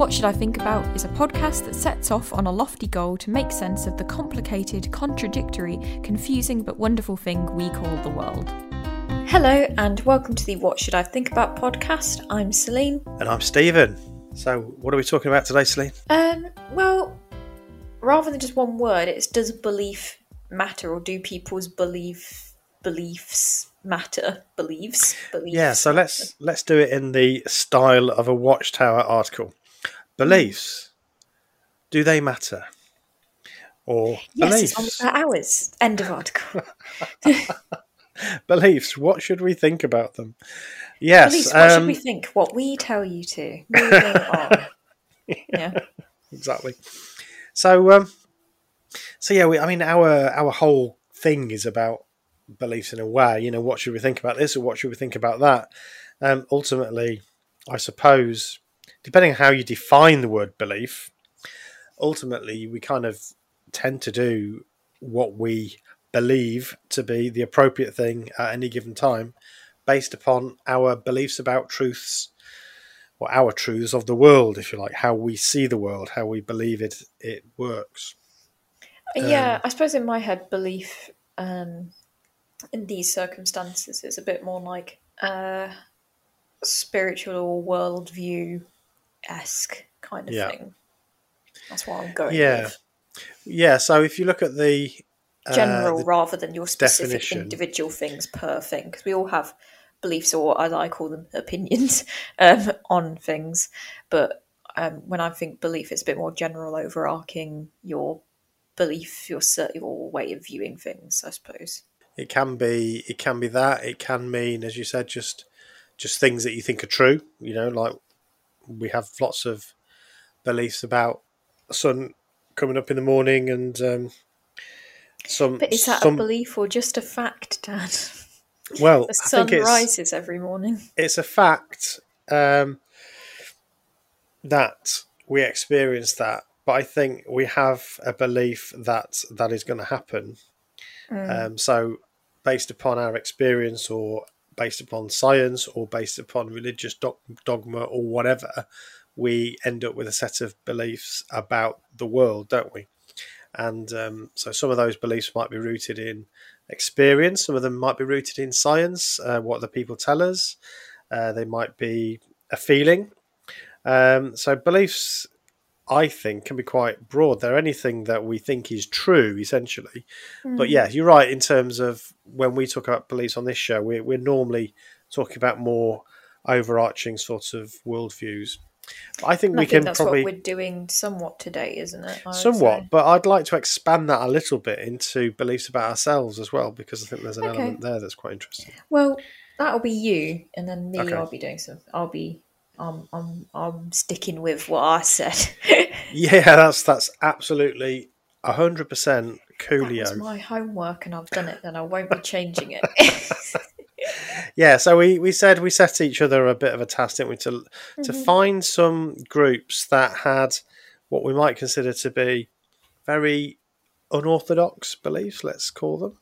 What Should I Think About is a podcast that sets off on a lofty goal to make sense of the complicated, contradictory, confusing, but wonderful thing we call the world. Hello, and welcome to the What Should I Think About podcast. I'm Celine. And I'm Stephen. So, what are we talking about today, Celine? Um, well, rather than just one word, it's does belief matter, or do people's belief beliefs matter? Beliefs, beliefs. Yeah, so let's let's do it in the style of a Watchtower article. Beliefs, do they matter? Or Yes, it's beliefs? on hours. End of article. beliefs, what should we think about them? Yes, Beliefs, what should um, we think? What we tell you to. Moving on. Yeah. exactly. So, um, so yeah, we, I mean, our our whole thing is about beliefs in a way. You know, what should we think about this, or what should we think about that? Um, ultimately, I suppose, depending on how you define the word belief, ultimately we kind of tend to do what we believe to be the appropriate thing at any given time, based upon our beliefs about truths or our truths of the world, if you like, how we see the world, how we believe it it works. Yeah, Um, I suppose in my head, belief um, in these circumstances is a bit more like a spiritual or worldview esque kind of Yeah. thing. That's what I'm going Yeah. with. Yeah, so if you look at the uh, General the- rather than your specific definition. individual things per thing. Because we all have beliefs, or as I call them, opinions um, on things. But um, when I think belief, it's a bit more general, overarching your belief, your, your way of viewing things, I suppose. it can be it can be that it can mean, as you said, just just things that you think are true. You know, like we have lots of beliefs about sun coming up in the morning and um, some But is that some a belief or just a fact, Dad? well, The I sun rises every morning. it's a fact um, that we experience that, but I think we have a belief that that is going to happen. Um, so, based upon our experience, or based upon science, or based upon religious dogma, or whatever, we end up with a set of beliefs about the world, don't we? And um, so, some of those beliefs might be rooted in experience. Some of them might be rooted in science, uh, what the people tell us. Uh, they might be a feeling. Um, so beliefs, I think, can be quite broad. They're anything that we think is true, essentially. But hmm. yeah, you're right in terms of when we talk about beliefs on this show, we're, we're normally talking about more overarching sorts of worldviews. I think And I we think can that's probably what we're doing somewhat today, isn't it? I somewhat, but I'd like to expand that a little bit into beliefs about ourselves as well, because I think there's an Okay. element there that's quite interesting. Well, that'll be you, and then me. Okay. I'll be doing some. I'll be. Um, I'm. I'm sticking with what I said. Yeah, that's that's absolutely hundred percent that was my homework, and I've done it, and I won't be changing it. Yeah, so we, we said we set each other a bit of a task, didn't we, to to Mm-hmm. find some groups that had what we might consider to be very unorthodox beliefs. Let's call them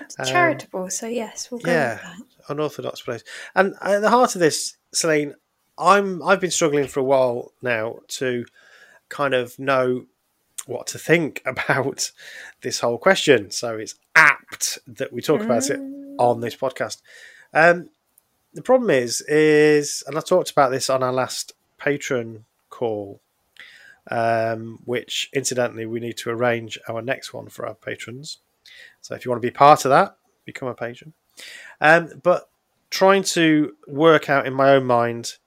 It's charitable, so yes, we'll go yeah. with that. unorthodox beliefs. And at the heart of this, Celine, I'm I've been struggling for a while now to kind of know what to think about this whole question. So it's apt that we talk about it on this podcast. Um, the problem is, is, and I talked about this on our last patron call, um, which incidentally we need to arrange our next one for our patrons. So if you want to be part of that, become a patron. Um, but trying to work out in my own mind,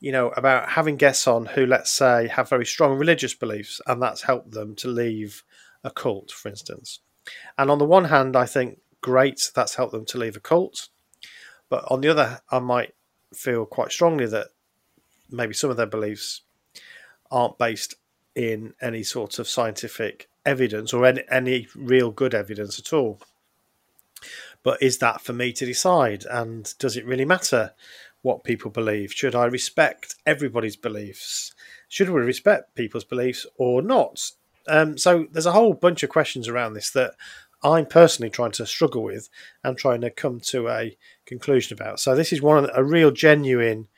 you know, about having guests on who, let's say, have very strong religious beliefs, and that's helped them to leave a cult, for instance. And on the one hand, I think great that's helped them to leave a cult, but on the other, I might feel quite strongly that maybe some of their beliefs aren't based in any sort of scientific evidence or any, any real good evidence at all. But is that for me to decide? And does it really matter what people believe? Should I respect everybody's beliefs? Should we respect people's beliefs or not? Um, so there's a whole bunch of questions around this that I'm personally trying to struggle with and trying to come to a conclusion about. So this is one of a real genuine.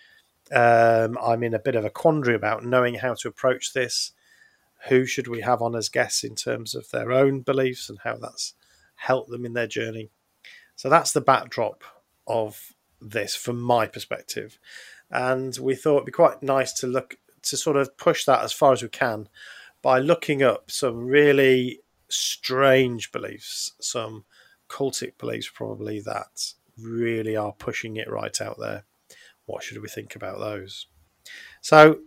Um, I'm in a bit of a quandary about knowing how to approach this. Who should we have on as guests in terms of their own beliefs and how that's helped them in their journey? So that's the backdrop of this from my perspective. And we thought it'd be quite nice to look to sort of push that as far as we can by looking up some really strange beliefs, some cultic beliefs probably that really are pushing it right out there. What should we think about those? So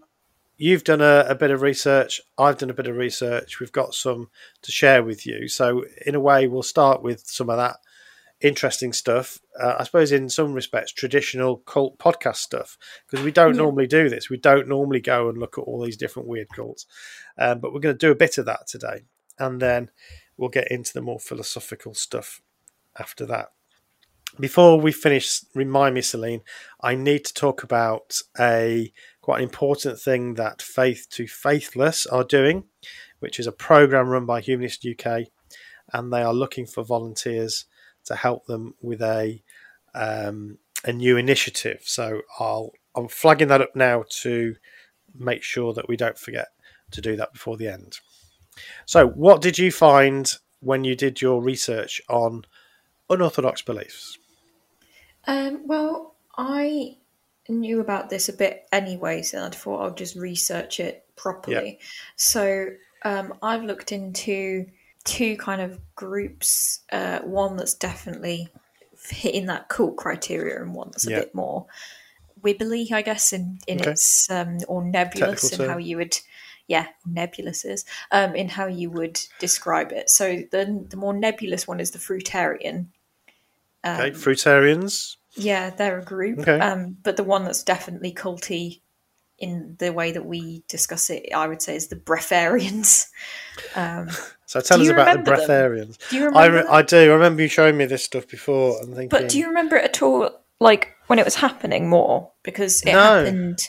you've done a, a, bit of research. I've done a bit of research. We've got some to share with you. So, in a way, we'll start with some of that interesting stuff. Uh, I suppose, in some respects, traditional cult podcast stuff because we don't yeah. normally do this. We don't normally go and look at all these different weird cults, um, but we're going to do a bit of that today, and then we'll get into the more philosophical stuff after that. Before we finish, remind me, Celine, I need to talk about a quite an important thing that Faith to Faithless are doing, which is a program run by Humanist UK, and they are looking for volunteers to help them with a um, a new initiative. So I'll I'm flagging that up now to make sure that we don't forget to do that before the end. So, what did you find when you did your research on unorthodox beliefs? Um, well, I knew about this a bit anyway, so I thought I'll just research it properly. Yeah. So, um, I've looked into two kind of groups. Uh, one that's definitely hitting that cult criteria, and one that's a yeah. bit more wibbly, I guess, in in okay. its um, or nebulous in how you would. Yeah, nebulous is um, in how you would describe it. So the the more nebulous one is the fruitarian. Um, okay, fruitarians. Yeah, they're a group. Okay. Um, but the one that's definitely culty in the way that we discuss it, I would say, is the breatharians. Um, so tell us about the breatharians. Do you remember? I, re- I, do. I remember you showing me this stuff before. And thinking, but do you remember it at all? Like when it was happening more because it no. happened.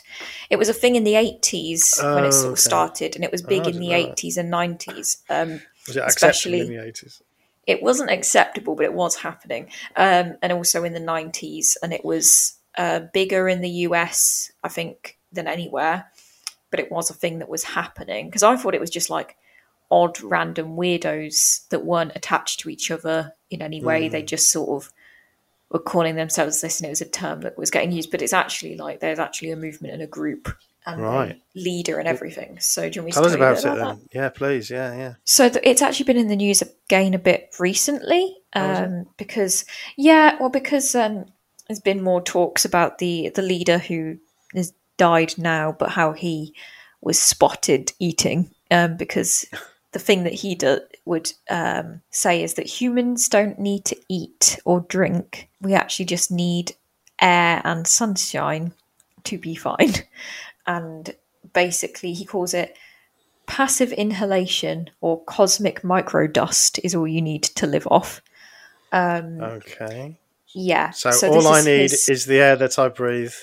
It was a thing in the eighties oh, when it sort of started, and it was big oh, in the eighties and nineties. Um, was it especially in the eighties? It wasn't acceptable, but it was happening, um, and also in the nineties, and it was uh, bigger in the US, I think, than anywhere. But it was a thing that was happening because I thought it was just like odd, random weirdos that weren't attached to each other in any way. Mm. They just sort of were calling themselves this, and it was a term that was getting used. But it's actually like there's actually a movement and a group and right. leader and everything. So, do you want me tell to us about, about it then? That? Yeah, please. Yeah, yeah. So th- it's actually been in the news again a bit recently, oh, um, because yeah, well, because um, there's been more talks about the the leader who has died now, but how he was spotted eating um, because the thing that he do, would um, say is that humans don't need to eat or drink. We actually just need air and sunshine to be fine. And basically, he calls it passive inhalation or cosmic microdust is all you need to live off. Um, okay. Yeah. So, so all I need his... is the air that I breathe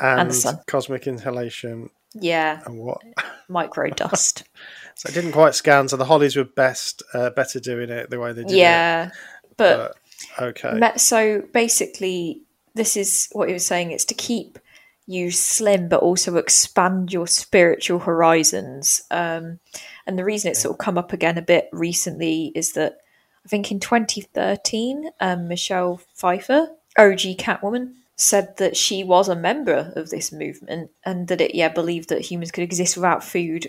and, and cosmic inhalation. Yeah. And what? Microdust. So it didn't quite scan. So the Hollies were best, uh, better doing it the way they did yeah, it. but, but okay. So basically, this is what he was saying. It's to keep you slim, but also expand your spiritual horizons. Um, and the reason it's sort of come up again a bit recently is that I think in 2013, um, Michelle Pfeiffer, OG Catwoman, said that she was a member of this movement and that it yeah believed that humans could exist without food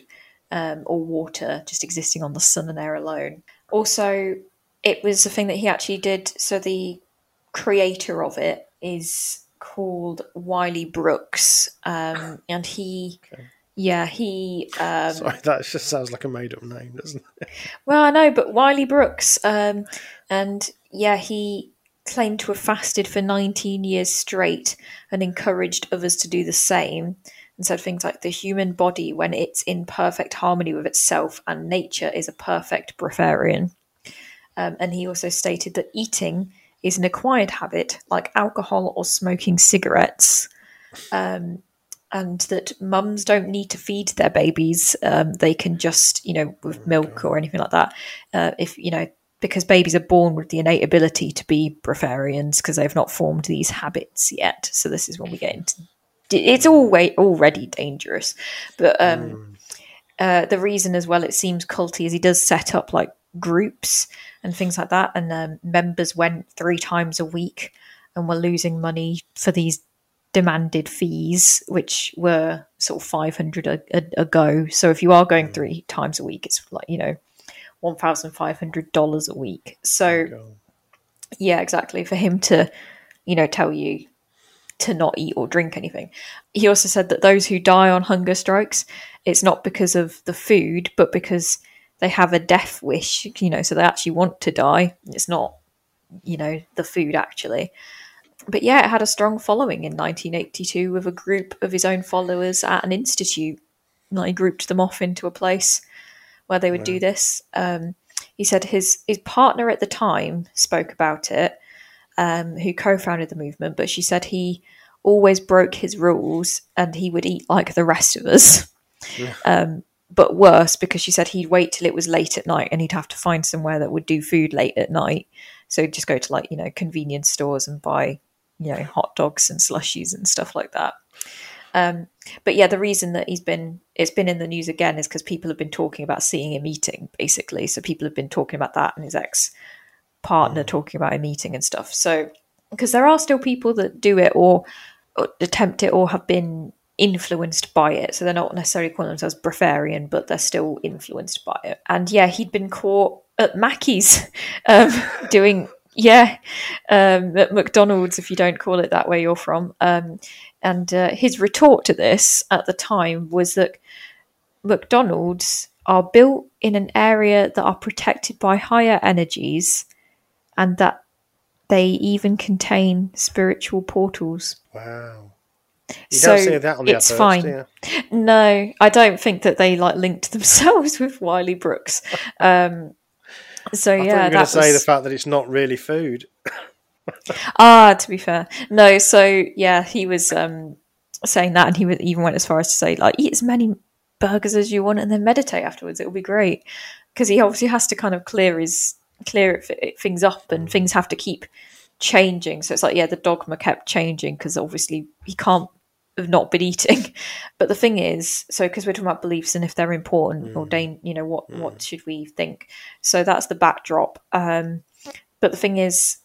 um, or water, just existing on the sun and air alone. Also, it was a thing that he actually did. So the creator of it is called Wiley Brooks, um, and he okay. yeah, he. Um, Sorry, that just sounds like a made up name, doesn't it? Well, I know, but Wiley Brooks, um, and yeah, he claimed to have fasted for 19 years straight and encouraged others to do the same. And said things like the human body, when it's in perfect harmony with itself and nature, is a perfect breatharian. Um, and he also stated that eating is an acquired habit like alcohol or smoking cigarettes. Um, and that mums don't need to feed their babies. Um, they can just, you know, with milk or anything like that. Uh, if, you know, because babies are born with the innate ability to be breatharians because they've not formed these habits yet. So this is when we get into it's always already dangerous. But um, mm. uh, the reason as well it seems culty is he does set up like groups and things like that, and um, members went three times a week and were losing money for these demanded fees, which were sort of five hundred a, a, a go. So if you are going mm. three times a week, it's like you know one thousand five hundred dollars a week. So yeah, exactly. For him to you know tell you to not eat or drink anything. He also said that those who die on hunger strikes, it's not because of the food, but because they have a death wish, you know, so they actually want to die. It's not, you know, the food actually. But yeah, it had a strong following in 1982 with a group of his own followers at an institute. Like, he grouped them off into a place where they would do this. Um, he said his his partner at the time spoke about it, um, who co-founded the movement, but she said he always broke his rules and he would eat like the rest of us. Yeah. Um, but worse because she said he'd wait till it was late at night and he'd have to find somewhere that would do food late at night. So he'd just go to like, you know, convenience stores and buy, you know, hot dogs and slushies and stuff like that. Um, but yeah, the reason that he's been it's been in the news again is because people have been talking about seeing him eating, basically. So people have been talking about that and his ex partner mm. talking about him eating and stuff. So because there are still people that do it or, or attempt it or have been influenced by it. So they're not necessarily calling themselves breatharian, but they're still influenced by it. And yeah, he'd been caught at Mackey's um, doing, yeah, um, at McDonald's, if you don't call it that way you're from. Um, and uh, his retort to this at the time was that McDonald's are built in an area that are protected by higher energies and that they even contain spiritual portals. Wow. You so it's fine. No, I don't think that they like linked themselves with Wiley Brooks. Um, so I yeah, you were going to say the fact that it's not really food. ah, to be fair, no. So yeah, he was um, saying that, and he even went as far as to say like, eat as many burgers as you want, and then meditate afterwards. It'll be great because he obviously has to kind of clear his clear things up, and things have to keep changing. So it's like, yeah, the dogma kept changing because obviously he can't have not been eating. But the thing is, so because we're talking about beliefs and if they're important mm. or dan- you know, what mm. what should we think? So that's the backdrop. Um, but the thing is,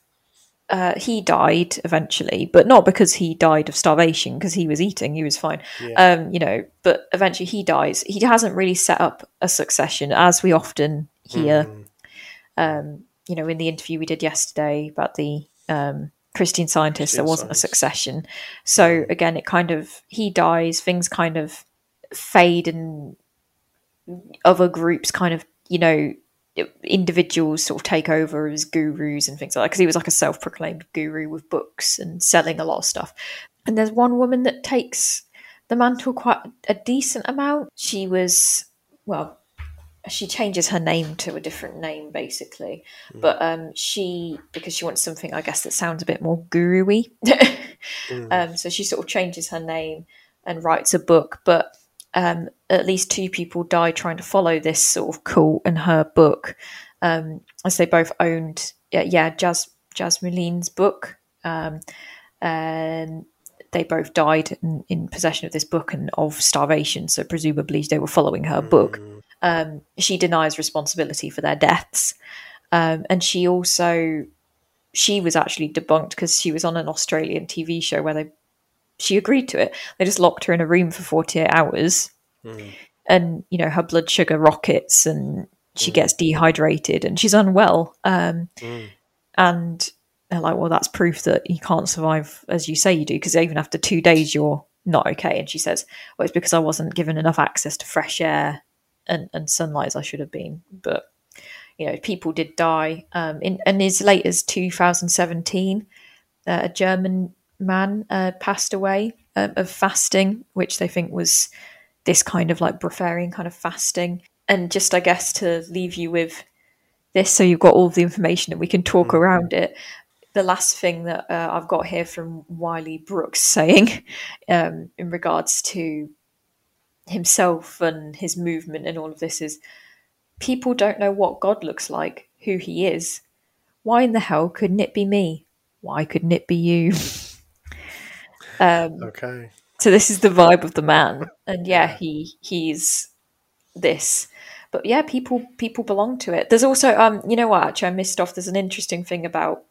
uh, he died eventually, but not because he died of starvation, because he was eating, he was fine. Yeah. Um, you know, but eventually he dies. He hasn't really set up a succession, as we often hear. Mm. Um, you know, in the interview we did yesterday about the um, Christian scientist, there wasn't science. a succession. So again, it kind of he dies, things kind of fade, and other groups kind of you know individuals sort of take over as gurus and things like that because he was like a self-proclaimed guru with books and selling a lot of stuff. And there's one woman that takes the mantle quite a decent amount. She was well, she changes her name to a different name basically mm. but um she because she wants something i guess that sounds a bit more guru-y mm. um so she sort of changes her name and writes a book but um at least two people died trying to follow this sort of cult and her book um as they both owned yeah, yeah Jas Jasmuheen's book um and they both died in, in, possession of this book and of starvation so presumably they were following her mm. book um, she denies responsibility for their deaths, um, and she also she was actually debunked because she was on an Australian TV show where they she agreed to it. They just locked her in a room for forty eight hours, mm. and you know her blood sugar rockets, and she mm. gets dehydrated, and she's unwell. Um, mm. And they're like, well, that's proof that you can't survive as you say you do, because even after two days, you're not okay. And she says, well, it's because I wasn't given enough access to fresh air and, and sunlight as I should have been. But, you know, people did die. Um, in, and as late as 2017, uh, a German man uh, passed away uh, of fasting, which they think was this kind of like breatharian kind of fasting. And just, I guess, to leave you with this so you've got all the information and we can talk mm. around it the last thing that uh, I've got here from Wiley Brooks saying um, in regards to himself and his movement and all of this is people don't know what God looks like, who he is. Why in the hell couldn't it be me? Why couldn't it be you? um, okay. So this is the vibe of the man, and yeah, he he's this. But yeah, people people belong to it. There's also um, you know what? Actually, I missed off. There's an interesting thing about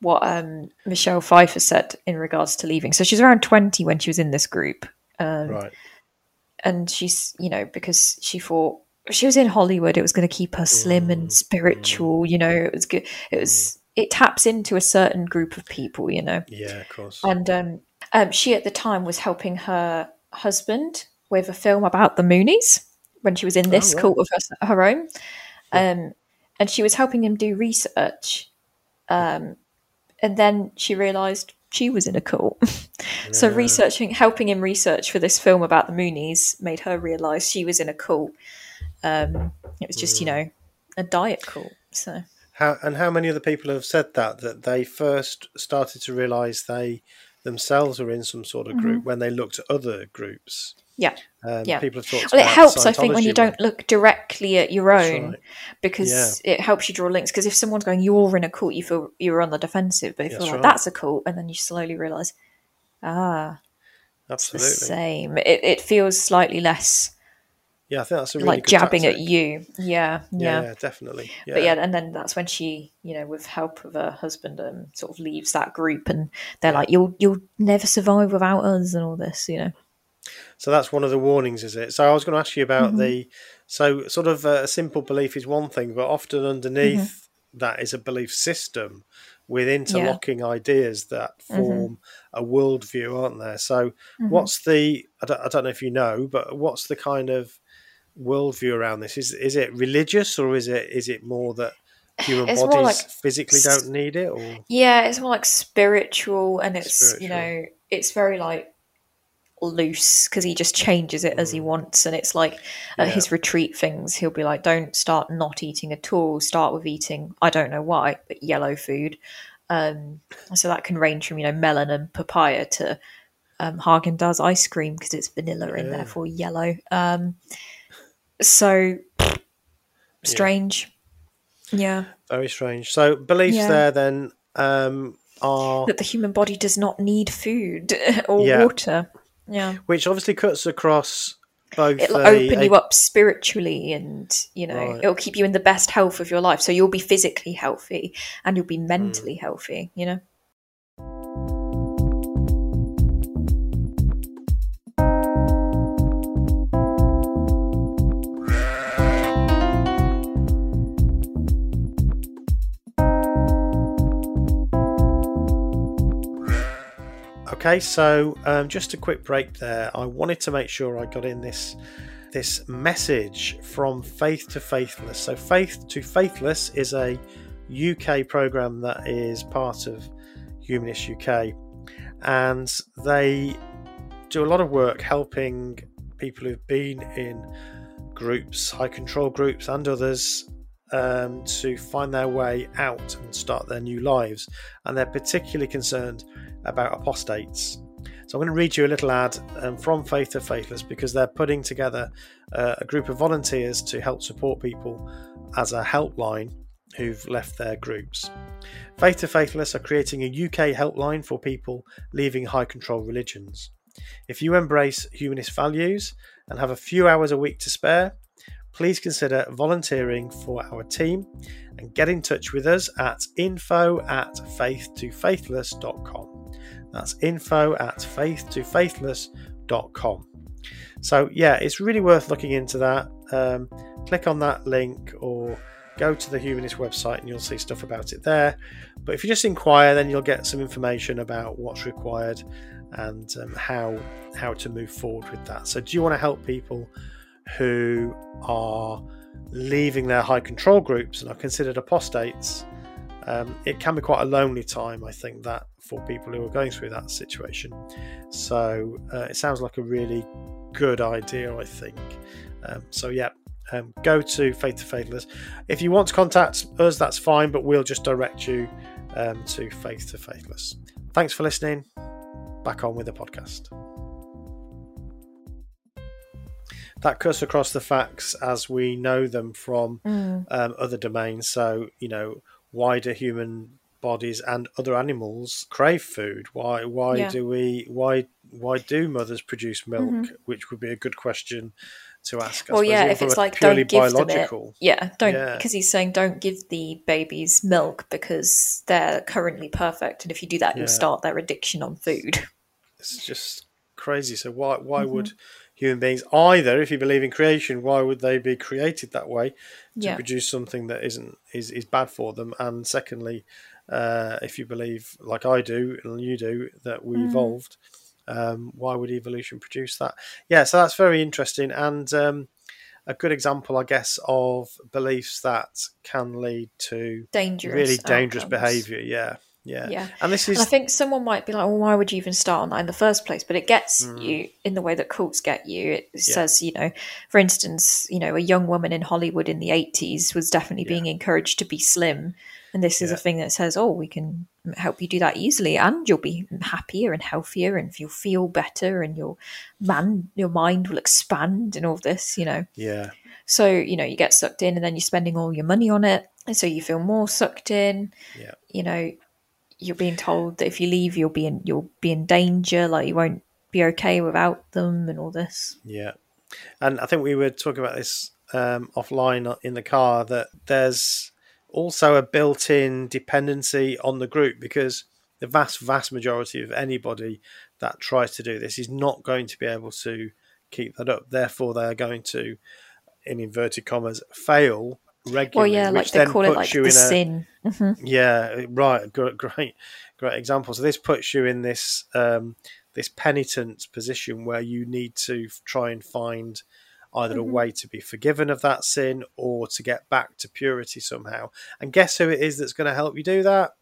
what um, Michelle Pfeiffer said in regards to leaving. So she's around 20 when she was in this group. Um, right. And she's, you know, because she thought she was in Hollywood, it was going to keep her slim mm, and spiritual, mm, you know, it was good. It was, mm. it taps into a certain group of people, you know. Yeah, of course. And um, um, she at the time was helping her husband with a film about the Moonies when she was in this oh, cult of her, her own. Um, and she was helping him do research um, and then she realised she was in a cult. Yeah. so researching, helping him research for this film about the Moonies made her realise she was in a cult. Um, it was just, you know, a diet cult. So how and how many other people have said that that they first started to realise they themselves were in some sort of group mm-hmm. when they looked at other groups. Yeah. Um, yeah. People have talked well, it helps, I think, when you don't look directly at your own right. because yeah. it helps you draw links. Because if someone's going, you're in a cult, you feel you're on the defensive, but if you're like, right. that's a cult, and then you slowly realize, ah, absolutely the same. It, it feels slightly less. Yeah, I think that's a really like jabbing tactic. at you. Yeah, yeah, yeah definitely. Yeah. But yeah, and then that's when she, you know, with help of her husband, um, sort of leaves that group, and they're like, "You'll you'll never survive without us," and all this, you know. So that's one of the warnings, is it? So I was going to ask you about mm-hmm. the so sort of a simple belief is one thing, but often underneath mm-hmm. that is a belief system with interlocking yeah. ideas that mm-hmm. form mm-hmm. a worldview, aren't there? So mm-hmm. what's the I don't, I don't know if you know, but what's the kind of worldview around this? Is is it religious or is it is it more that human it's bodies like, physically don't need it? Or yeah, it's more like spiritual, and it's spiritual. you know it's very like loose because he just changes it as he mm. wants and it's like at yeah. his retreat things he'll be like don't start not eating at all start with eating i don't know why but yellow food um, so that can range from you know melon and papaya to um, Haagen Dazs ice cream because it's vanilla yeah. and therefore yellow um, so strange yeah. yeah. very strange so beliefs there then um, are that the human body does not need food or water yeah. Which obviously cuts across both. It'll open you up spiritually and, you know, right. it'll keep you in the best health of your life. So you'll be physically healthy and you'll be mentally mm. healthy, you know? Okay, so um, just a quick break there. I wanted to make sure I got in this this message from Faith to Faithless. So, Faith to Faithless is a UK program that is part of Humanist UK, and they do a lot of work helping people who've been in groups, high control groups, and others um, to find their way out and start their new lives. And they're particularly concerned about apostates. So I'm going to read you a little ad um, from Faith to Faithless because they're putting together uh, a group of volunteers to help support people as a helpline who've left their groups. Faith to Faithless are creating a UK helpline for people leaving high control religions. If you embrace humanist values and have a few hours a week to spare, please consider volunteering for our team and get in touch with us at info at faith2faithless.com. That's info at faith2faithless.com. So, yeah, it's really worth looking into that. Um, click on that link or go to the Humanist website and you'll see stuff about it there. But if you just inquire, then you'll get some information about what's required and um, how how to move forward with that. So, do you want to help people who are leaving their high control groups and are considered apostates? Um, it can be quite a lonely time, I think, that for people who are going through that situation. So, uh, it sounds like a really good idea, I think. Um, so, yeah, um, go to Faith to Faithless. If you want to contact us, that's fine, but we'll just direct you um, to Faith to Faithless. Thanks for listening. Back on with the podcast. That cuts across the facts as we know them from mm. um, other domains. So, you know, why do human bodies and other animals crave food? Why? Why yeah. do we? Why? Why do mothers produce milk? Mm-hmm. Which would be a good question to ask. well, yeah, if it's like don't give biological. them it, yeah, don't because yeah. he's saying don't give the babies milk because they're currently perfect, and if you do that, yeah. you'll start their addiction on food. It's just crazy. So why why mm-hmm. would human beings either, if you believe in creation, why would they be created that way to yeah. produce something that isn't is is bad for them? And secondly, uh, if you believe like I do and you do that we mm. evolved um, why would evolution produce that? Yeah, so that's very interesting and um, a good example, I guess, of beliefs that can lead to dangerous, really dangerous behaviour. Yeah, yeah, yeah. And this is, and I think someone might be like, "Well, why would you even start on that in the first place?" But it gets mm. you in the way that cults get you. It yeah. says, you know, for instance, you know, a young woman in Hollywood in the '80s was definitely yeah. being encouraged to be slim, and this is yeah. a thing that says, "Oh, we can help you do that easily and you'll be happier and healthier and you'll feel better and your man your mind will expand and all this you know yeah so you know you get sucked in and then you're spending all your money on it and so you feel more sucked in yeah you know you're being told that if you leave you'll be in you'll be in danger like you won't be okay without them and all this yeah and i think we were talking about this um, offline in the car that there's also a built-in dependency on the group because the vast, vast majority of anybody that tries to do this is not going to be able to keep that up. Therefore, they are going to, in inverted commas, fail regularly. Well, yeah, like they call it like the sin. Mm-hmm. Yeah, right. Great, great, great example. So this puts you in this um, this penitent position where you need to try and find either mm-hmm. a way to be forgiven of that sin or to get back to purity somehow. And guess who it is that's going to help you do that?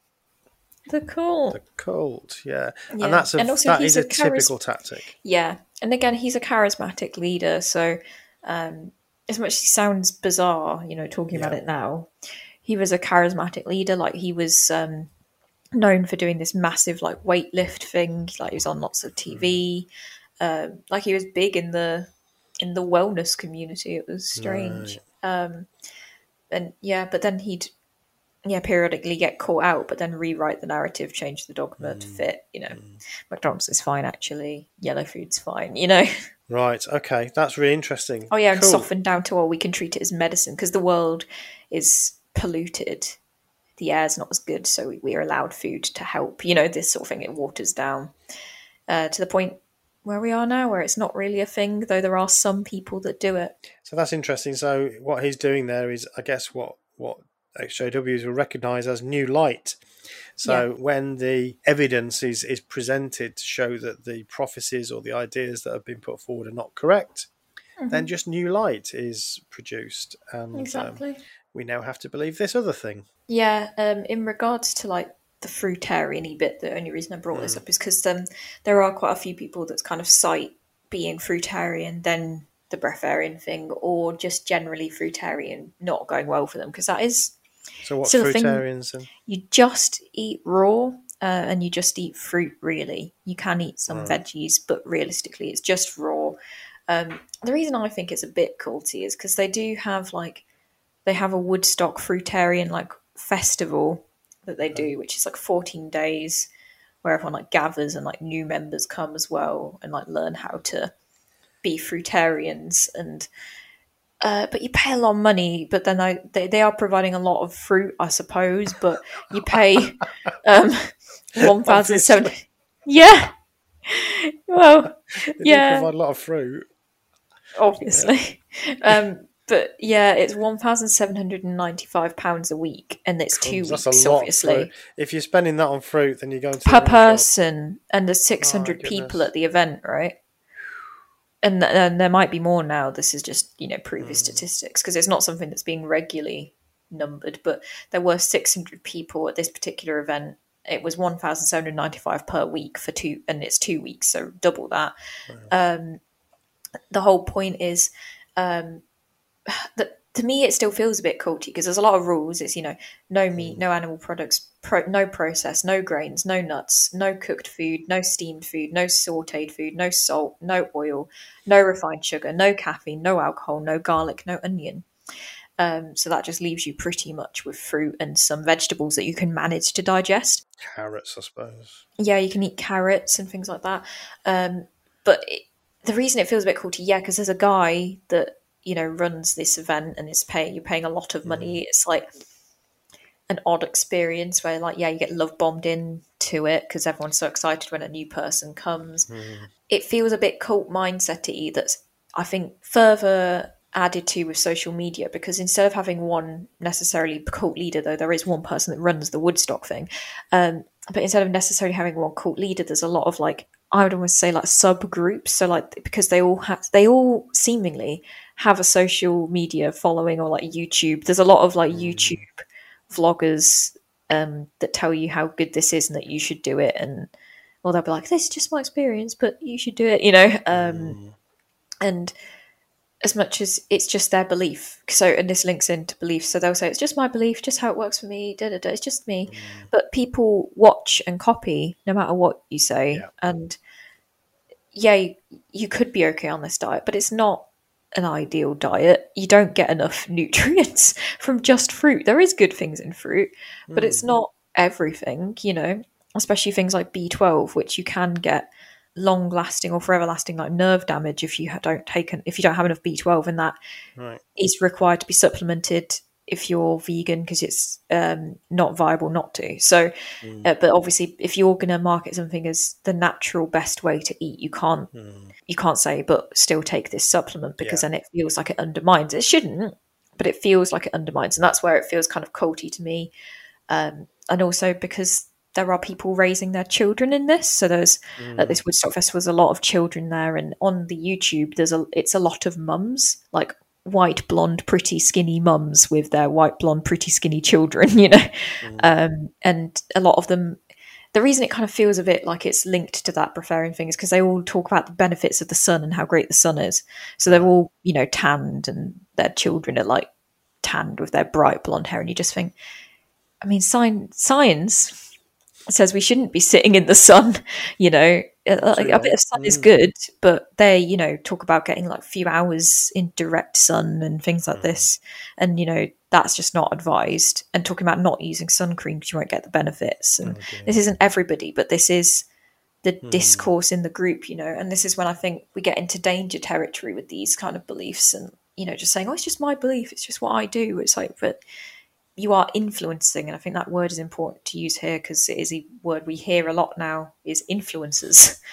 The cult. The cult, yeah. yeah. And that's a, and also that is a, a charis- typical tactic. Yeah. And again, he's a charismatic leader. So, um, as much as he sounds bizarre, you know, talking yeah. about it now, he was a charismatic leader. Like, he was um, known for doing this massive, like, weightlift thing. Like, he was on lots of TV. Mm. Um, like, he was big in the in the wellness community. It was strange. Right. Um, and yeah, but then he'd yeah periodically get caught out, but then rewrite the narrative, change the dogma mm. to fit. You know, mm. McDonald's is fine actually. Yellow food's fine. You know. Right. Okay. That's really interesting. Oh yeah, cool. and softened down to well, we can treat it as medicine because the world is polluted. The air's not as good, so we, we are allowed food to help. You know, this sort of thing. It waters down uh, to the point where we are now, where it's not really a thing, though there are some people that do it. So that's interesting. So what he's doing there is, I guess, what what XJWs will recognise as new light. So yeah. when the evidence is is presented to show that the prophecies or the ideas that have been put forward are not correct, mm-hmm. then just new light is produced, and um, exactly. Um, we now have to believe this other thing. Yeah, um, in regards to like the fruitarian bit. The only reason I brought mm. this up is because um, there are quite a few people that kind of cite being fruitarian, then the breatharian thing, or just generally fruitarian not going well for them because that is. So what fruitarians? Thing, you just eat raw. Uh, and you just eat fruit really you can eat some veggies but realistically it's just raw um, the reason i think it's a bit culty is because they do have like they have a woodstock fruitarian like festival that they do, which is like 14 days where everyone like gathers and like new members come as well and like learn how to be fruitarians and uh, but you pay a lot of money but then I, they, they are providing a lot of fruit i suppose but you pay um 1007 yeah. Well they yeah. provide a lot of fruit. Obviously. Yeah. um But yeah, it's one thousand seven hundred and ninety-five pounds a week, and it's two weeks, obviously, if you're spending that on fruit, then you're going to per wrong shop. person, and there's six hundred Oh, people at the event, right? And, th- and there might be more now. This is just you know previous Hmm. statistics because it's not something that's being regularly numbered. But there were six hundred people at this particular event. It was one thousand seven hundred ninety-five per week for two, and it's two weeks, so double that. Um, the whole point is um, that to me it still feels a bit culty because there's a lot of rules. It's you know no meat, no animal products, pro- no process, no grains, no nuts, no cooked food, no steamed food, no sautéed food, no salt, no oil, no refined sugar, no caffeine, no alcohol, no garlic, no onion. Um, so that just leaves you pretty much with fruit and some vegetables that you can manage to digest Carrots, I suppose. yeah, you can eat carrots and things like that. Um, but it, the reason it feels a bit cool to yeah, because there's a guy that you know runs this event and is paying you're paying a lot of money. It's like an odd experience where like yeah, you get love bombed into it because everyone's so excited when a new person comes. It feels a bit cult mindsety that's I think further added to with social media because instead of having one necessarily cult leader, though there is one person that runs the Woodstock thing, um, but instead of necessarily having one cult leader, there's a lot of like I would almost say like subgroups. So like because they all have they all seemingly have a social media following or like YouTube. There's a lot of like YouTube vloggers um, that tell you how good this is and that you should do it. And well they'll be like this is just my experience but you should do it you know? Um, and as much as it's just their belief. So and this links into belief so they'll say it's just my belief just how it works for me da, da, da, it's just me. But people watch and copy no matter what you say. Yeah. and yeah you, you could be okay on this diet but it's not an ideal diet you don't get enough nutrients from just fruit there is good things in fruit but it's hmm. not everything you know especially things like b12 which you can get long lasting or forever lasting like nerve damage if you don't take an, if you don't have enough b12 and that Right. is required to be supplemented if you're vegan because it's um, not viable not to. So, uh, but obviously, if you're going to market something as the natural best way to eat, you can't you can't say, but still take this supplement because Yeah. then it feels like it undermines. It shouldn't, but it feels like it undermines, and that's where it feels kind of culty to me. Um, and also because there are people raising their children in this. So there's at this Woodstock Festival, there's a lot of children there, and on the YouTube, there's a it's a lot of mums like white blonde pretty skinny mums with their white blonde pretty skinny children you know? Um, and a lot of them the reason it kind of feels a bit like it's linked to that breatharian thing is because they all talk about the benefits of the sun and how great the sun is. So they're all you know tanned and their children are like tanned with their bright blonde hair and you just think i mean science science says we shouldn't be sitting in the sun you know like, a bit of sun is mm. good but they you know talk about getting like a few hours in direct sun and things like mm. this and you know that's just not advised. And talking about not using sun cream because you won't get the benefits and oh, this isn't everybody but this is the hmm. discourse in the group you know and this is when i think we get into danger territory with these kind of beliefs and you know just saying oh it's just my belief it's just what i do. It's like but you are influencing and i think that word is important to use here because it is a word we hear a lot now is influencers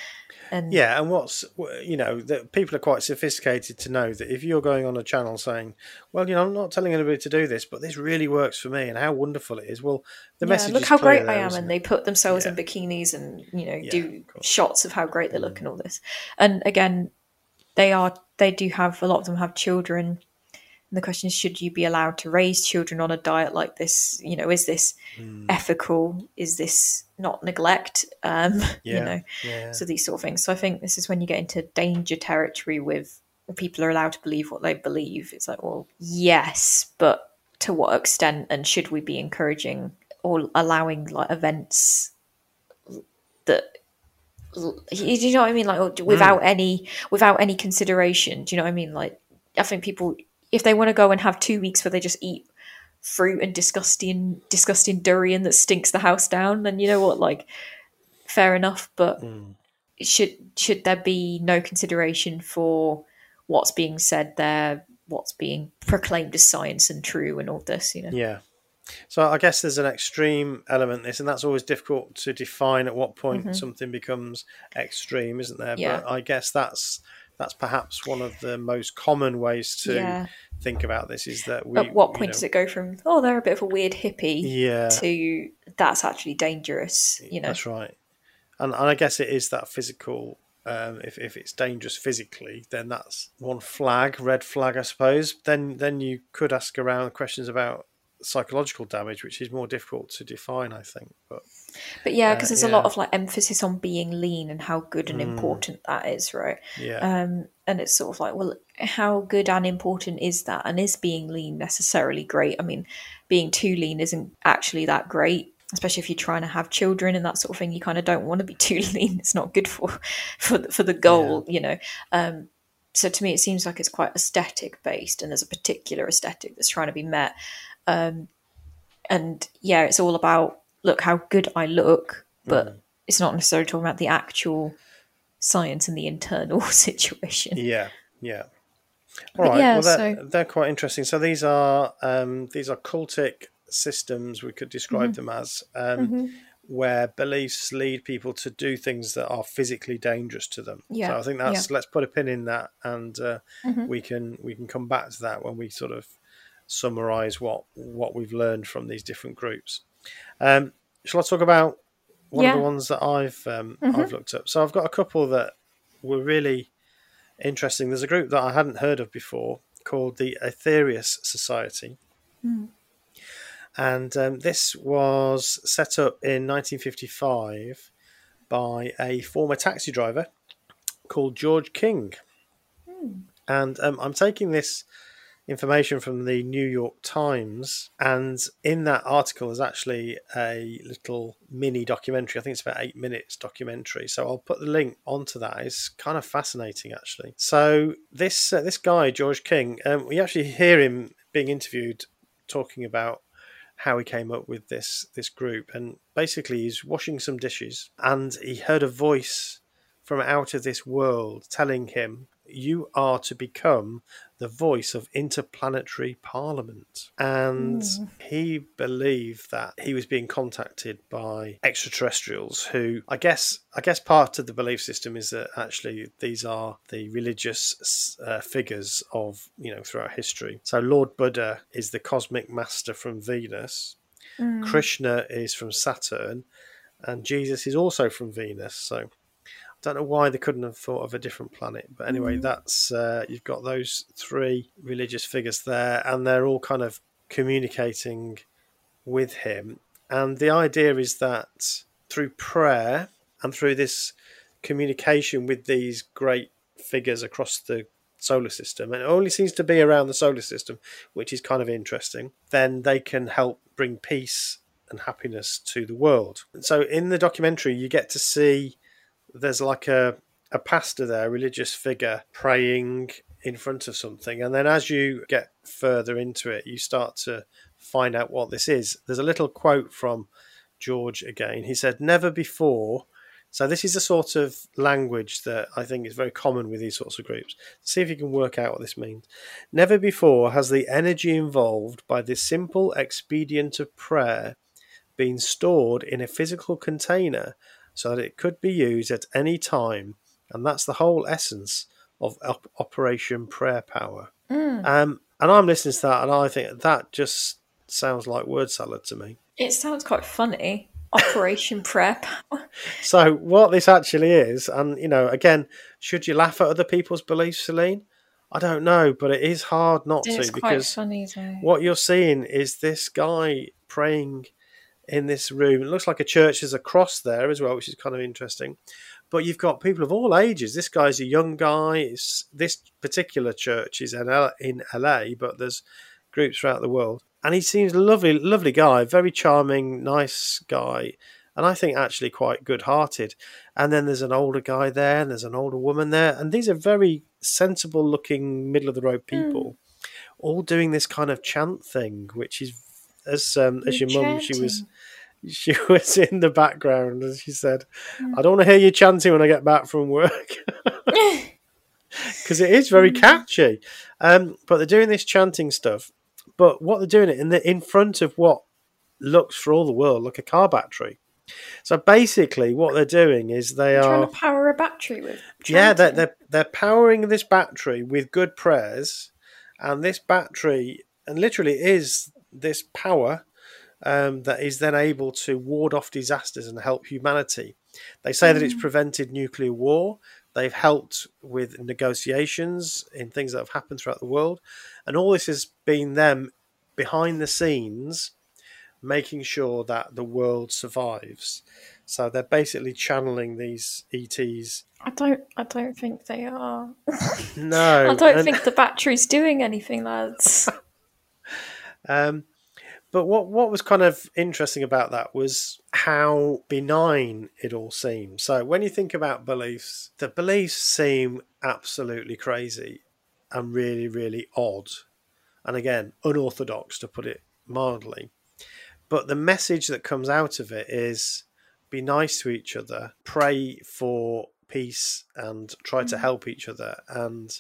and Yeah, and what's you know that people are quite sophisticated to know that if you're going on a channel saying, "Well, you know, I'm not telling anybody to do this, but this really works for me, and how wonderful it is," well, the yeah, message look how great there, I am, and it? they put themselves in bikinis and you know Yeah, do of shots of how great they look mm. and all this. And again, they are they do have a lot of them have children. And the question is, should you be allowed to raise children on a diet like this? You know, is this Hmm. ethical? Is this not neglect? Um, Yeah, You know, yeah. so these sort of things. So I think this is when you get into danger territory with people are allowed to believe what they believe. It's like, well, yes, but to what extent? And should we be encouraging or allowing like events that you know what I mean? Like or without any without any consideration. Do you know what I mean? Like I think people if they want to go and have two weeks where they just eat fruit and disgusting disgusting durian that stinks the house down, then you know what, like fair enough. But should should there be no consideration for what's being said there, what's being proclaimed as science and true and all this, you know? Yeah. So I guess there's an extreme element in this, and that's always difficult to define at what point something becomes extreme, isn't there? Mm-hmm. Yeah. But I guess that's that's perhaps one of the most common ways to Yeah. think about this. Is that we? At what you point know- does it go from oh they're a bit of a weird hippie Yeah, to that's actually dangerous? You know. that's right. And, and I guess it is that physical. Um, if if it's dangerous physically, then that's one flag, red flag, I suppose. Then then you could ask around questions about psychological damage, which is more difficult to define, I think. But But yeah, Uh, because there's a yeah. lot of like emphasis on being lean and how good and important that is, right? yeah, Um, and it's sort of like, well, how good and important is that? And is being lean necessarily great? I mean, being too lean isn't actually that great, especially if you're trying to have children and that sort of thing. You kind of don't want to be too lean. It's not good for for the- for the goal, you know. Um, so to me, it seems like it's quite aesthetic based, and there's a particular aesthetic that's trying to be met. Um, and yeah, it's all about look how good I look, but it's not necessarily talking about the actual science and the internal situation. yeah, yeah. All right. yeah, well, they're, so- they're quite interesting. So these are um, these are cultic systems. We could describe Mm-hmm. them as um, where beliefs lead people to do things that are physically dangerous to them. Yeah, So I think that's let's put a pin in that, and uh, we can we can come back to that when we sort of summarize what what we've learned from these different groups. Um, shall I talk about one of the ones that I've um, I've looked up? So I've got a couple that were really interesting. There's a group that I hadn't heard of before called the Aetherius Society. And um, this was set up in 1955 by a former taxi driver called George King. And um, I'm taking this information from the New York Times, and in that article is actually a little mini documentary. I think it's about eight minutes documentary. So I'll put the link onto that. It's kind of fascinating, actually. So this uh, this guy George King, um, we actually hear him being interviewed talking about how he came up with this this group, and basically he's washing some dishes, and he heard a voice from out of this world telling him you are to become the voice of interplanetary parliament. And he believed that he was being contacted by extraterrestrials who I guess I guess part of the belief system is that actually these are the religious uh, figures of, you know, throughout history. So Lord Buddha is the cosmic master from Venus. Krishna is from Saturn and Jesus is also from Venus. So don't know why they couldn't have thought of a different planet, but anyway, that's uh, you've got those three religious figures there, and they're all kind of communicating with him. And the idea is that through prayer and through this communication with these great figures across the solar system, and it only seems to be around the solar system, which is kind of interesting, then they can help bring peace and happiness to the world. So in the documentary, you get to see there's like a, a pastor there, a religious figure, praying in front of something. And then as you get further into it, you start to find out what this is. There's a little quote from George again. He said, Never before. So this is the sort of language that I think is very common with these sorts of groups. See if you can work out what this means. Never before has the energy involved by this simple expedient of prayer been stored in a physical container so that it could be used at any time. And that's the whole essence of op- Operation Prayer Power. Um, and I'm listening to that, and I think that just sounds like word salad to me. It sounds quite funny. Operation Prep. So, what this actually is, and you know, again, should you laugh at other people's beliefs, Celine? I don't know, but it is hard not It's to quite because funny what you're seeing is this guy praying in this room. It looks like a church. There's a cross there as well, which is kind of interesting. But you've got people of all ages. This guy's a young guy. It's, this particular church is in L- in LA, but there's groups throughout the world. And he seems lovely, lovely guy, very charming, nice guy, and I think actually quite good-hearted. And then there's an older guy there, and there's an older woman there, and these are very sensible-looking, middle-of-the-road people, all doing this kind of chant thing, which is as um, as your mum, she was. She was in the background and she said, "I don't want to hear you chanting when I get back from work." Because it is very catchy, um, but they're doing this chanting stuff. But what they're doing it in the in front of what looks for all the world like a car battery, So basically, what they're doing is they You're trying to power a battery with. yeah they're, they're they're powering this battery with good prayers, and this battery and literally is this power um, that is then able to ward off disasters and help humanity. They say that it's prevented nuclear war. They've helped with negotiations in things that have happened throughout the world, and all this has been them behind the scenes making sure that the world survives. So they're basically channeling these ETs. I don't. I don't think they are. No, I don't and- think the battery's doing anything, lads. Um, but what what was kind of interesting about that was how benign it all seemed. So when you think about beliefs, the beliefs seem absolutely crazy and really really odd, and again unorthodox to put it mildly. But the message that comes out of it is be nice to each other, pray for peace, and try to mm. help each other. And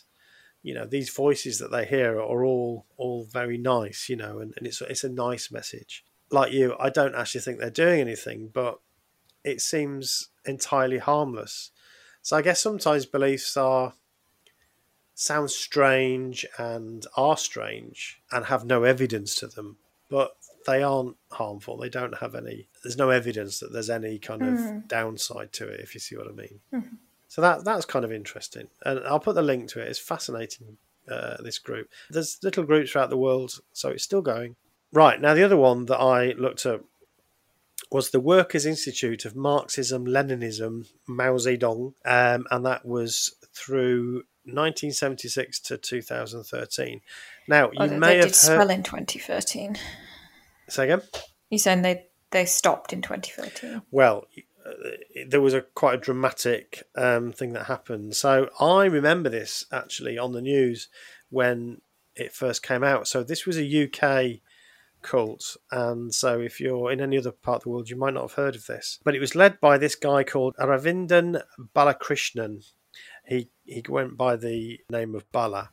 you know these voices that they hear are all all very nice you know and, and it's it's a nice message. Like you i don't actually think they're doing anything but it seems entirely harmless. So i guess sometimes beliefs are sound strange and are strange and have no evidence to them but they aren't harmful. They don't have any there's no evidence that there's any kind of mm-hmm. downside to it if you see what i mean mm-hmm. So that that's kind of interesting, and I'll put the link to it. It's fascinating. Uh, this group. There's little groups throughout the world, so it's still going. Right now, the other one that I looked at was the Workers' Institute of Marxism, Leninism, Mao Zedong, um, and that was through 1976 to 2013. Now you Oh, they, may they have did spell in 2013. Say again. You saying they they stopped in 2013? Well, there was a quite a dramatic um, thing that happened. So I remember this actually on the news when it first came out. So this was a UK cult, and so if you're in any other part of the world, you might not have heard of this. But it was led by this guy called Aravindan Balakrishnan. He he went by the name of Bala,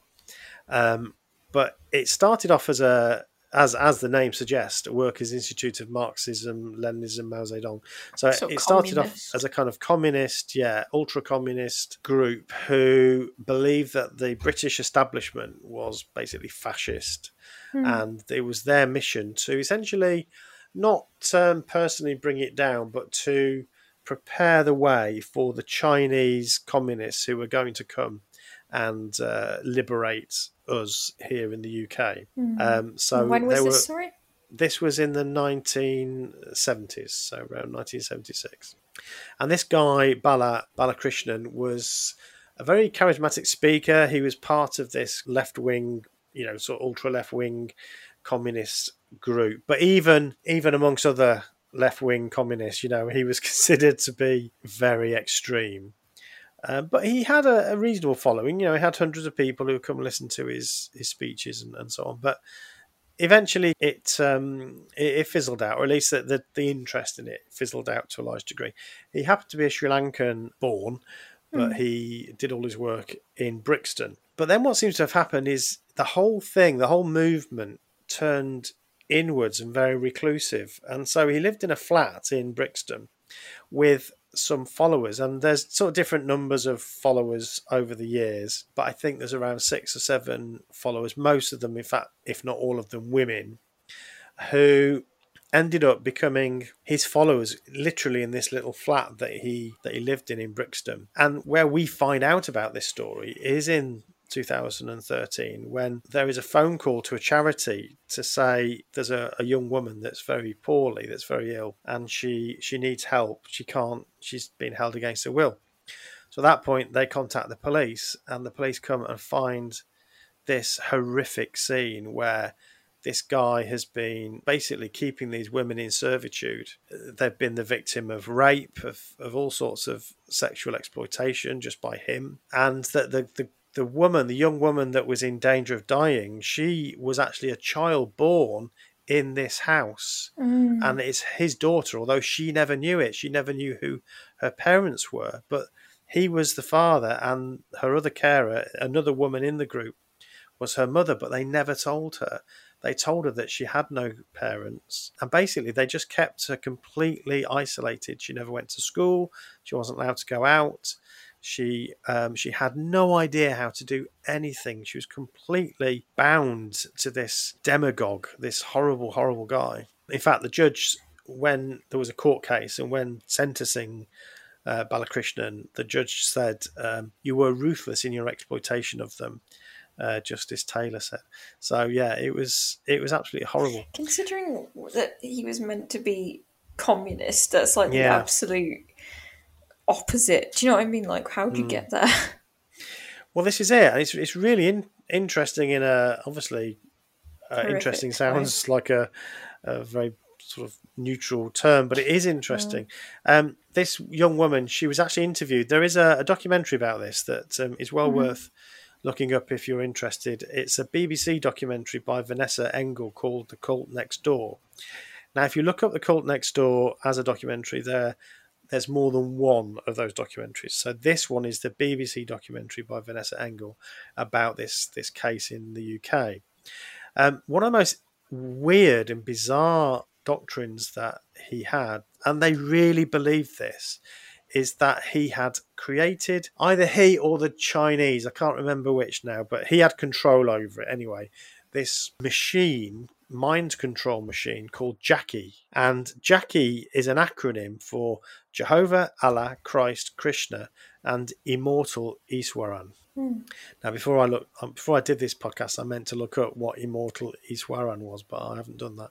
um, but it started off as a as as the name suggests, a Workers' Institute of Marxism, Leninism, Mao Zedong. So Sort it started off as a kind of communist, yeah, ultra communist group who believed that the British establishment was basically fascist, and it was their mission to essentially not um, personally bring it down, but to prepare the way for the Chinese communists who were going to come and uh, liberate us here in the UK. Um, so when was were, this? Sorry. this was in the 1970s, so around 1976. And this guy, Bala Balakrishnan, was a very charismatic speaker. He was part of this left wing, you know, sort of ultra left wing communist group. But even even amongst other left wing communists, you know, he was considered to be very extreme. Um, but he had a, a reasonable following. You know, he had hundreds of people who come listen to his his speeches and, and so on. But eventually, it um, it, it fizzled out, or at least the, the the interest in it fizzled out to a large degree. He happened to be a Sri Lankan born, but he did all his work in Brixton. But then, what seems to have happened is the whole thing, the whole movement, turned inwards and very reclusive, and so he lived in a flat in Brixton with some followers and there's sort of different numbers of followers over the years but i think there's around six or seven followers most of them in fact if not all of them women who ended up becoming his followers literally in this little flat that he that he lived in in brixton. And where we find out about this story is in 2013 when there is a phone call to a charity to say there's a, a young woman that's very poorly that's very ill and she she needs help she can't she's been held against her will so at that point they contact the police and the police come and find this horrific scene where this guy has been basically keeping these women in servitude. They've been the victim of rape, of, of all sorts of sexual exploitation just by him. And that the, the, the woman, the young woman that was in danger of dying, she was actually a child born in this house. Mm. And it's his daughter, although she never knew it. She never knew who her parents were. But he was the father, and her other carer, another woman in the group, was her mother, but they never told her they told her that she had no parents, and basically they just kept her completely isolated. She never went to school. She wasn't allowed to go out. She um, she had no idea how to do anything. She was completely bound to this demagogue, this horrible, horrible guy. In fact, the judge, when there was a court case and when sentencing uh, Balakrishnan, the judge said, um, "You were ruthless in your exploitation of them." Uh, Justice Taylor said. So yeah, it was it was absolutely horrible. Considering that he was meant to be communist, that's like yeah. the absolute opposite. Do you know what I mean? Like, how do you mm. get there? Well, this is it. It's it's really in, interesting in a obviously uh, interesting sounds way. like a, a very sort of neutral term, but it is interesting. Mm. Um, this young woman, she was actually interviewed. There is a, a documentary about this that um, is well mm. worth looking up if you're interested. It's a BBC documentary by Vanessa Engle called The Cult Next Door. Now, if you look up The Cult Next Door as a documentary, there there's more than one of those documentaries. So this one is the BBC documentary by Vanessa Engle about this this case in the UK. Um, one of the most weird and bizarre doctrines that he had, and they really believed this, is that he had created either he or the Chinese, I can't remember which now, but he had control over it anyway. This machine mind control machine called Jackie. And Jackie is an acronym for Jehovah, Allah, Christ, Krishna, and Immortal Iswaran. Mm. Now, before I look, um, before I did this podcast, I meant to look up what Immortal Iswaran was, but I haven't done that.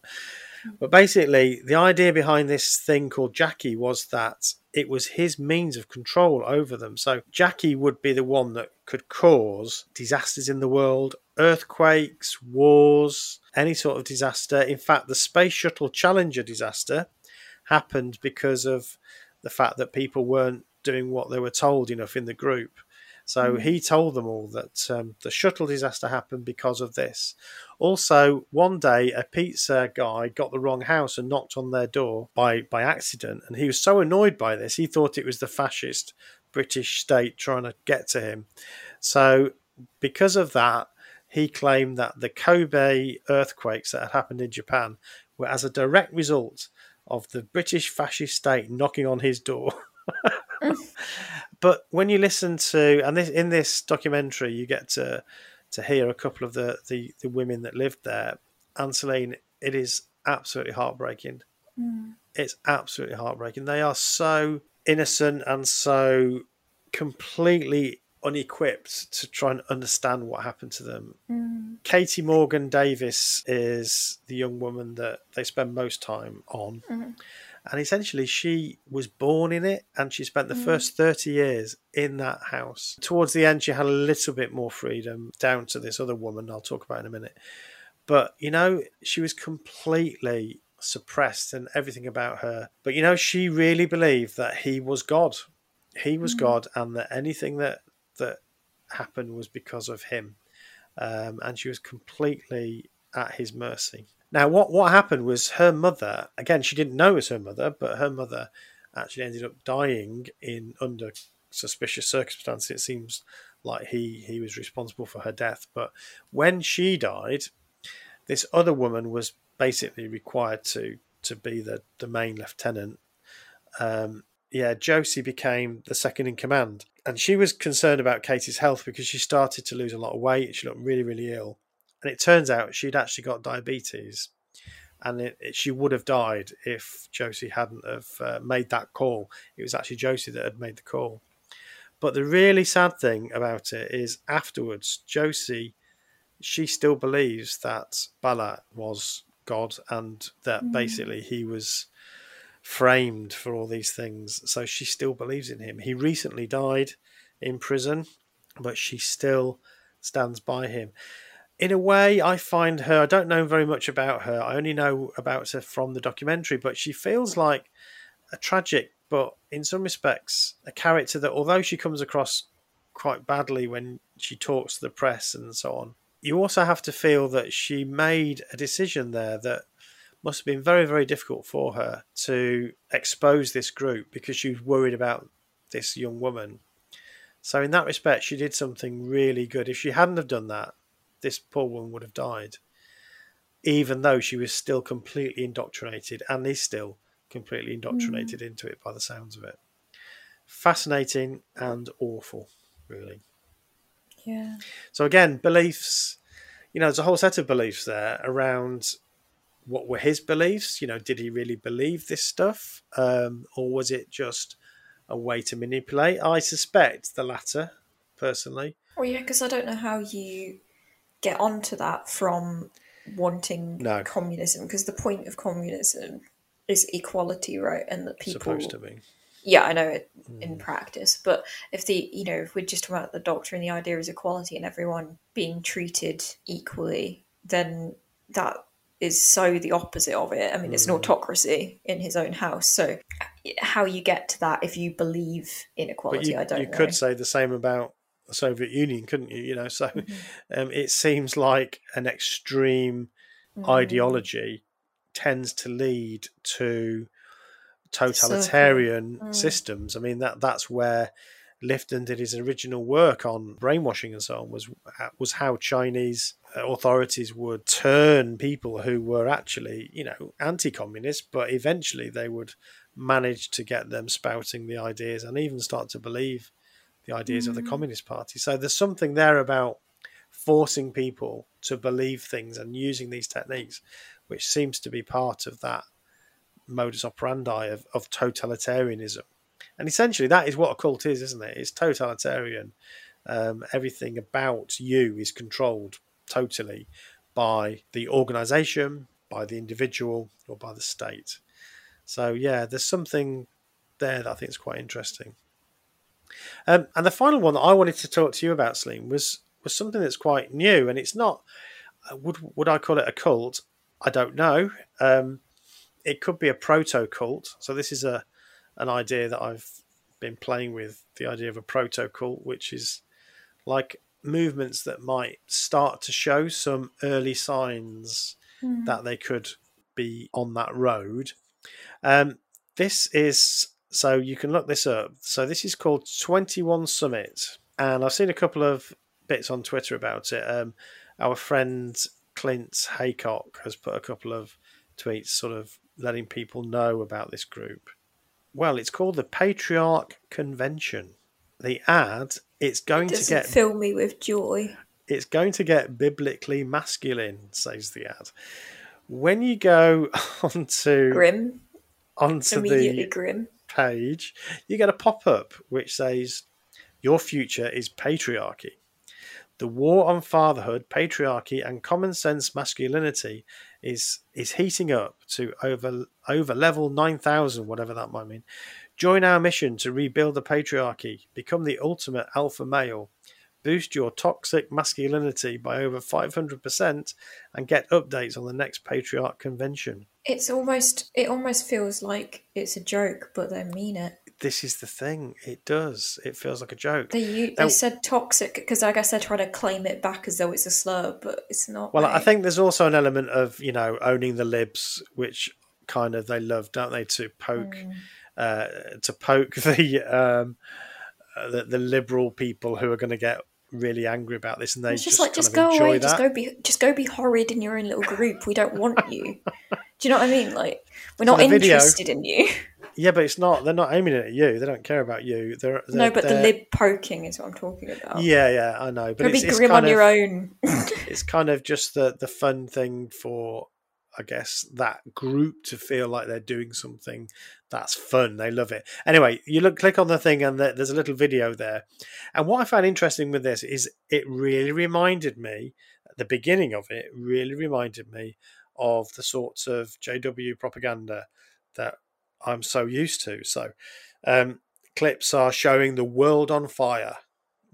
Mm. But basically, the idea behind this thing called Jackie was that it was his means of control over them. So Jackie would be the one that could cause disasters in the world, earthquakes, wars, any sort of disaster. In fact, the Space Shuttle Challenger disaster happened because of the fact that people weren't doing what they were told enough in the group. So mm. he told them all that um, the shuttle disaster happened because of this. Also, one day a pizza guy got the wrong house and knocked on their door by, by accident. And he was so annoyed by this, he thought it was the fascist British state trying to get to him. So, because of that, he claimed that the Kobe earthquakes that had happened in Japan were as a direct result of the British fascist state knocking on his door. but when you listen to and this in this documentary, you get to to hear a couple of the the, the women that lived there. And Anseline, it is absolutely heartbreaking. Mm. It's absolutely heartbreaking. They are so innocent and so completely unequipped to try and understand what happened to them. Mm. Katy Morgan Davies is the young woman that they spend most time on. Mm. And essentially, she was born in it and she spent the mm. first 30 years in that house. Towards the end, she had a little bit more freedom down to this other woman I'll talk about in a minute. But, you know, she was completely suppressed and everything about her. But, you know, she really believed that he was God. He was mm. God and that anything that, that happened was because of him. Um, and she was completely at his mercy. Now, what, what happened was her mother, again, she didn't know it was her mother, but her mother actually ended up dying in under suspicious circumstances. It seems like he, he was responsible for her death. But when she died, this other woman was basically required to, to be the, the main lieutenant. Um, yeah, Josie became the second in command. And she was concerned about Katy's health because she started to lose a lot of weight. She looked really, really ill. And it turns out she'd actually got diabetes, and it, it, she would have died if Josie hadn't have uh, made that call. It was actually Josie that had made the call. But the really sad thing about it is afterwards, Josie, she still believes that Bala was God and that mm. basically he was framed for all these things. So she still believes in him. He recently died in prison, but she still stands by him in a way, I find her. I don't know very much about her. I only know about her from the documentary, but she feels like a tragic, but in some respects, a character that, although she comes across quite badly when she talks to the press and so on, you also have to feel that she made a decision there that must have been very, very difficult for her to expose this group because she was worried about this young woman. So, in that respect, she did something really good. If she hadn't have done that, this poor woman would have died. even though she was still completely indoctrinated and is still completely indoctrinated mm. into it by the sounds of it. Fascinating and awful, really. Yeah. So again, beliefs. You know, there's a whole set of beliefs there around what were his beliefs. You know, did he really believe this stuff, um, or was it just a way to manipulate? I suspect the latter, personally. Well, yeah, because I don't know how you get onto that from wanting no. communism, because the point of communism is equality, right? And that people supposed to be. Yeah, I know it mm. in practice, but if the you know if we're just talking about the doctrine, and the idea is equality and everyone being treated equally, then that is so the opposite of it. I mean, it's an mm. autocracy in his own house. So, how you get to that if you believe inequality, you, I don't. You know. could say the same about the Soviet Union, couldn't you? You know, so mm-hmm. um, it seems like an extreme mm. ideology tends to lead to totalitarian so, mm. systems. I mean that that's where Lifton did his original work on brainwashing and so on was was how Chinese authorities would turn people who were actually you know anti-communist, but eventually they would manage to get them spouting the ideas and even start to believe the ideas mm. of the mm. Communist Party. So there's something there about forcing people to believe things and using these techniques which seems to be part of that modus operandi of, of totalitarianism. And essentially, that is what a cult is, isn't it? It's totalitarian. Um, everything about you is controlled totally by the organization, by the individual, or by the state. So, yeah, there's something there that I think is quite interesting. Um, and the final one that I wanted to talk to you about, Celine, was was something that's quite new, and it's not. Uh, would would I call it a cult? I don't know. Um, it could be a proto cult. So this is a an idea that I've been playing with. The idea of a proto cult, which is like movements that might start to show some early signs mm. that they could be on that road. Um, this is so you can look this up. So this is called Twenty One Summit, and I've seen a couple of bits on Twitter about it. Um, our friend Clint Heacock has put a couple of tweets sort of letting people know about this group. Well, it's called the Patriarch Convention. The ad, it's going it to get fill me with joy. It's going to get biblically masculine, says the ad. When you go onto grim, onto the grim. page, you get a pop up which says, "Your future is patriarchy." The war on fatherhood, patriarchy, and common sense masculinity is is heating up to over over level nine thousand, whatever that might mean. Join our mission to rebuild the patriarchy, become the ultimate alpha male, boost your toxic masculinity by over five hundred percent, and get updates on the next patriarch convention. It's almost it almost feels like it's a joke, but they mean it this is the thing. It does. It feels like a joke. They, they said toxic because I guess they're trying to claim it back as though it's a slur, but it's not. Well, right. I think there's also an element of you know owning the libs, which kind of they love, don't they, to poke, mm. Uh, to poke the, um, uh, the the liberal people who are going to get really angry about this, and they it's just, just like just go away, that. just go be just go be horrid in your own little group. We don't want you. Do you know what I mean? Like we're not interested in you. Yeah, but it's not. They're not aiming it at you. They don't care about you. They're, they're no, but they're... the lib poking is what I'm talking about. Yeah, yeah, I know. But it's, be grim on of, your own. it's kind of just the the fun thing for, I guess, that group to feel like they're doing something that's fun. They love it. Anyway, you look, click on the thing, and there's a little video there. And what I found interesting with this is it really reminded me the beginning of it. Really reminded me of the sorts of JW propaganda that I'm so used to. So, um, clips are showing the world on fire.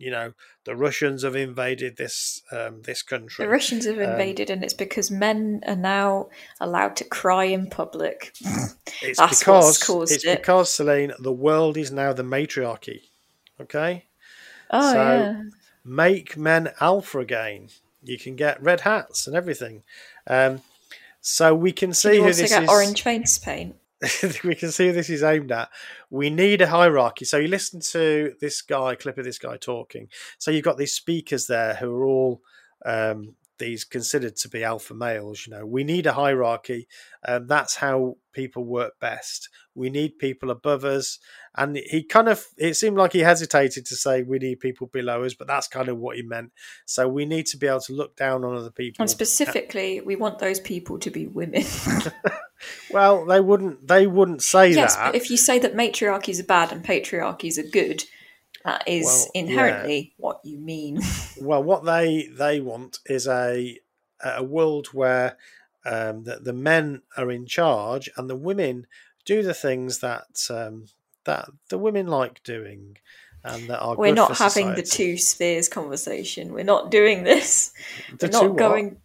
You know, the Russians have invaded this um, this country. The Russians have um, invaded, um, and it's because men are now allowed to cry in public. It's That's because caused it's it. because Celine, the world is now the matriarchy. Okay. Oh so, yeah. Make men alpha again. You can get red hats and everything. Um, so we can see can who this get is. Orange face paint. we can see who this is aimed at. We need a hierarchy. So you listen to this guy, clip of this guy talking. So you've got these speakers there who are all um, these considered to be alpha males. You know, we need a hierarchy. Um, that's how people work best. We need people above us. And he kind of, it seemed like he hesitated to say we need people below us, but that's kind of what he meant. So we need to be able to look down on other people. And specifically, we want those people to be women. well, they wouldn't. They wouldn't say yes, that. but if you say that matriarchies are bad and patriarchies are good, that is Well, inherently yeah. what you mean. Well, what they they want is a a world where um, the, the men are in charge and the women do the things that um, that the women like doing and that are We're not having the two spheres conversation. We're not doing this. The We're not what? going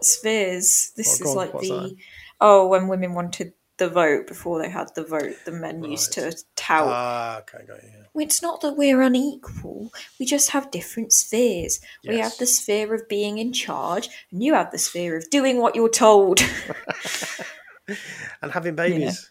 spheres. This What, is on, like the that? Oh, when women wanted the vote before they had the vote, the men used to tout. Ah, okay, got you. yeah. It's not that we're unequal. We just have different spheres. We have the sphere of being in charge, and you have the sphere of doing what you're told. And having babies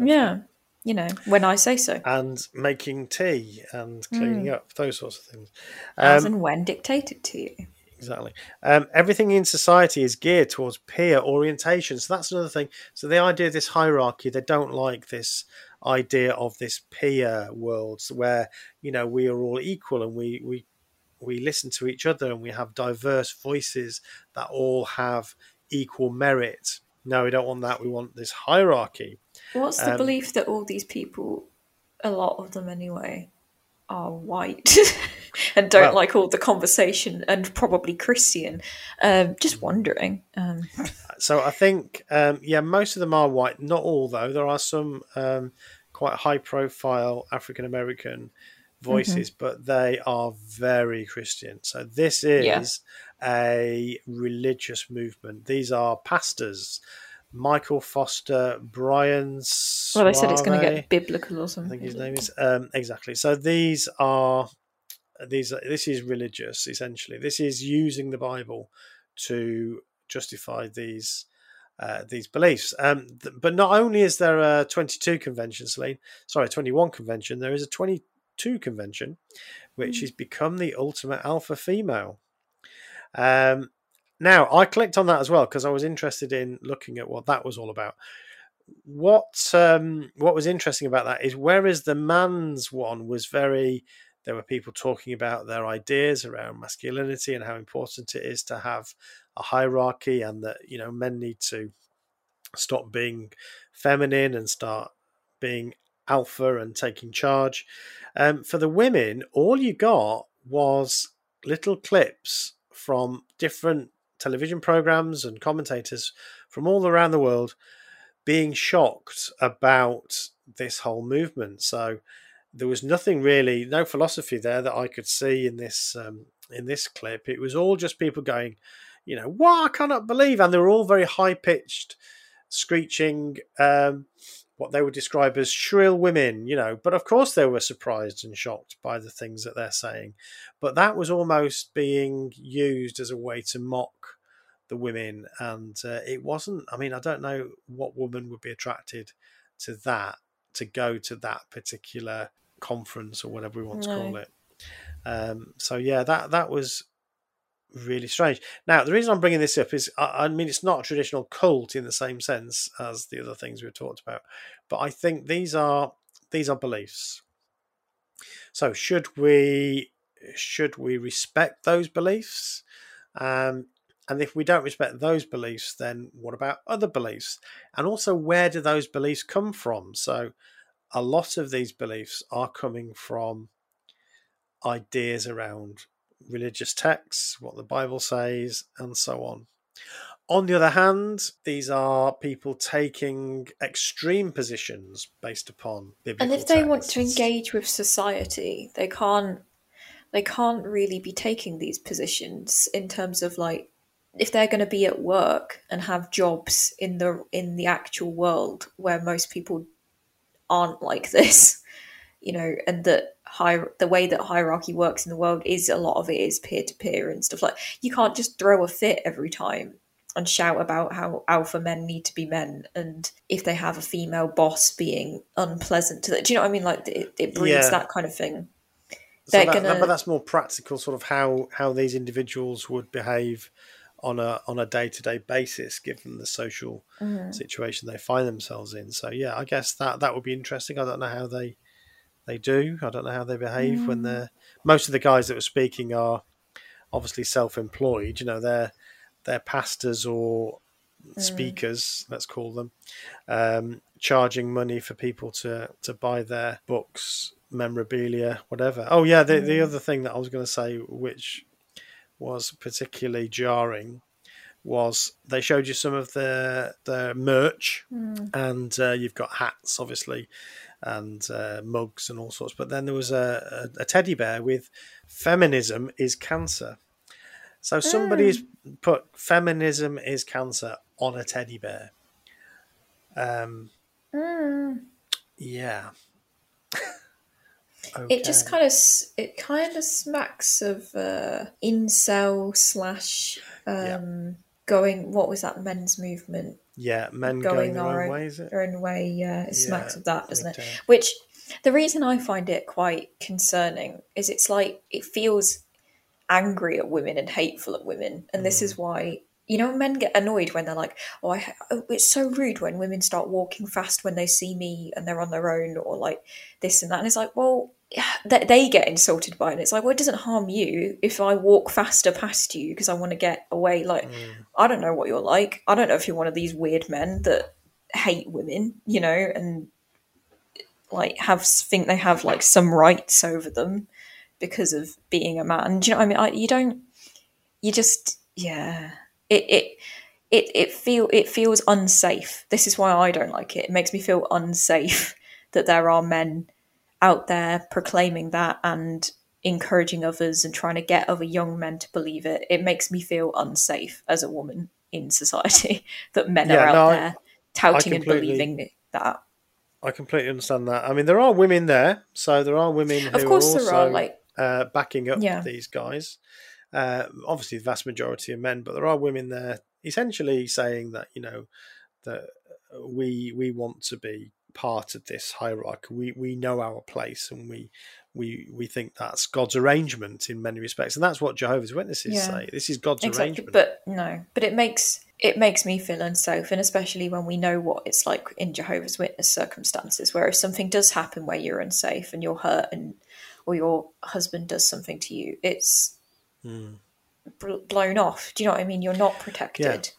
yeah, you know, when I say so, and making tea and cleaning up those sorts of things. as Um, and when dictated to you. Exactly. Um, everything in society is geared towards peer orientation. So that's another thing. So the idea of this hierarchy, they don't like this idea of this peer world where you know we are all equal and we we we listen to each other and we have diverse voices that all have equal merit. No, we don't want that. We want this hierarchy. What's the um, belief that all these people, a lot of them anyway, are white and don't Well- like all the conversation and probably Christian? Um, just wondering. Um, So I think, um, yeah, most of them are white. Not all, though. There are some um, quite high profile African American voices, but they are very Christian. So this is Yeah. a religious movement. These are pastors. Michael Foster, Brian. well, they said it's going to get biblical or something. I think his name is um, exactly. So these are these. Are, this is religious essentially. This is using the Bible to justify these uh, these beliefs. Um, th- but not only is there a 22 convention, Celine, sorry, 21 convention. There is a 22 convention, which has become the ultimate alpha female. Um, now I clicked on that as well because I was interested in looking at what that was all about. What um, what was interesting about that is whereas the man's one was very there were people talking about their ideas around masculinity and how important it is to have a hierarchy and that you know men need to stop being feminine and start being alpha and taking charge. Um, for the women all you got was little clips from different television programs and commentators from all around the world being shocked about this whole movement. So there was nothing really, no philosophy there that I could see in this um, in this clip. It was all just people going, you know, what I cannot believe, and they were all very high pitched, screeching, um, what they would describe as shrill women, you know. But of course, they were surprised and shocked by the things that they're saying. But that was almost being used as a way to mock the women and uh, it wasn't i mean i don't know what woman would be attracted to that to go to that particular conference or whatever we want to call it um, so yeah that that was really strange now the reason i'm bringing this up is I, I mean it's not a traditional cult in the same sense as the other things we've talked about but i think these are these are beliefs so should we should we respect those beliefs um, and if we don't respect those beliefs, then what about other beliefs? And also, where do those beliefs come from? So, a lot of these beliefs are coming from ideas around religious texts, what the Bible says, and so on. On the other hand, these are people taking extreme positions based upon biblical and if they want to engage with society, they can't. They can't really be taking these positions in terms of like if they're going to be at work and have jobs in the in the actual world where most people aren't like this, you know, and that the way that hierarchy works in the world is a lot of it is peer to peer and stuff like. You can't just throw a fit every time and shout about how alpha men need to be men and if they have a female boss being unpleasant to them. Do you know what I mean? Like it, it breeds Yeah. that kind of thing. So that, gonna- but that's more practical, sort of how how these individuals would behave on a on a day to day basis, given the social Mm. situation they find themselves in. So yeah, I guess that that would be interesting. I don't know how they they do. I don't know how they behave when Mm. they're. Most of the guys that were speaking are obviously self employed. You know, they're they're pastors or Mm. speakers, let's call them, um, charging money for people to to buy their books, memorabilia, whatever. Oh yeah, the the Mm. other thing that I was going to say, which was particularly jarring, was they showed you some of their their merch, Mm. and uh, you've got hats, obviously, and uh, mugs and all sorts. But then there was a, a, a teddy bear with "Feminism is cancer." So somebody's put "Feminism is cancer" on a teddy bear. Um, Mm. yeah. It just kind of it kind of smacks of uh, incel slash um, going. What was that men's movement? Yeah, men going going, their own way, is it? Their own way. Yeah, it smacks Yeah, of that, doesn't it? Which the reason I find it quite concerning is it's like it feels angry at women and hateful at women, and this Mm. is why. You know, men get annoyed when they're like, "Oh, I, oh, it's so rude when women start walking fast when they see me and they're on their own, or like this and that." And it's like, well, they, they get insulted by it. And it's like, well, it doesn't harm you if I walk faster past you because I want to get away. Like, Mm. I don't know what you're like. I don't know if you're one of these weird men that hate women, you know, and like have think they have like some rights over them because of being a man. Do you know what I mean? I, you don't. You just yeah. It it it it feel it feels unsafe. This is why I don't like it. It makes me feel unsafe that there are men out there proclaiming that and encouraging others and trying to get other young men to believe it. It makes me feel unsafe as a woman in society that men Yeah, are out no, I- there touting and believing that. I completely understand that. I mean, there are women there, so there are women who Of course, are also there are like uh, backing up Yeah. these guys. Uh, obviously, the vast majority of men, but there are women there, essentially saying that you know that we we want to be part of this hierarchy. We we know our place, and we we we think that's God's arrangement in many respects, and that's what Jehovah's Witnesses Yeah. say. This is God's exactly, arrangement. but no, but it makes it makes me feel unsafe, and especially when we know what it's like in Jehovah's Witness circumstances, where if something does happen where you're unsafe and you're hurt, and or your husband does something to you, it's hmm. bl- blown off. Do you know what I mean? You're not protected.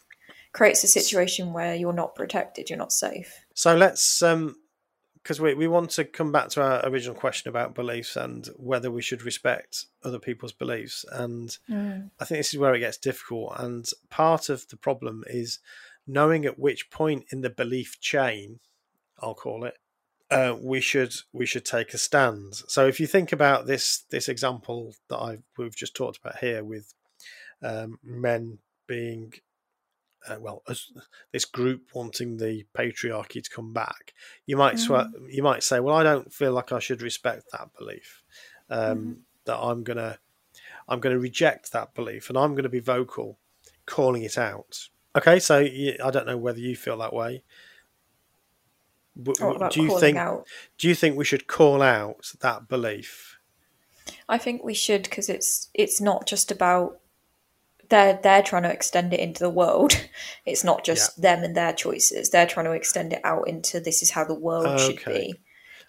Creates a situation where you're not protected. You're not safe. So let's, um, because we, we want to come back to our original question about beliefs and whether we should respect other people's beliefs. And I think this is where it gets difficult. And part of the problem is knowing at which point in the belief chain, I'll call it, uh, we should we should take a stand. So if you think about this this example that I we've just talked about here with um, men being uh, well, as this group wanting the patriarchy to come back, you might swa- you might say, well, I don't feel like I should respect that belief. Um, That I'm gonna I'm gonna reject that belief, and I'm gonna be vocal, calling it out. Okay, so you, I don't know whether you feel that way. But What do you think out? do you think we should call out that belief? I think we should because it's it's not just about they're they're trying to extend it into the world. It's not just them and their choices. They're trying to extend it out into this is how the world should be.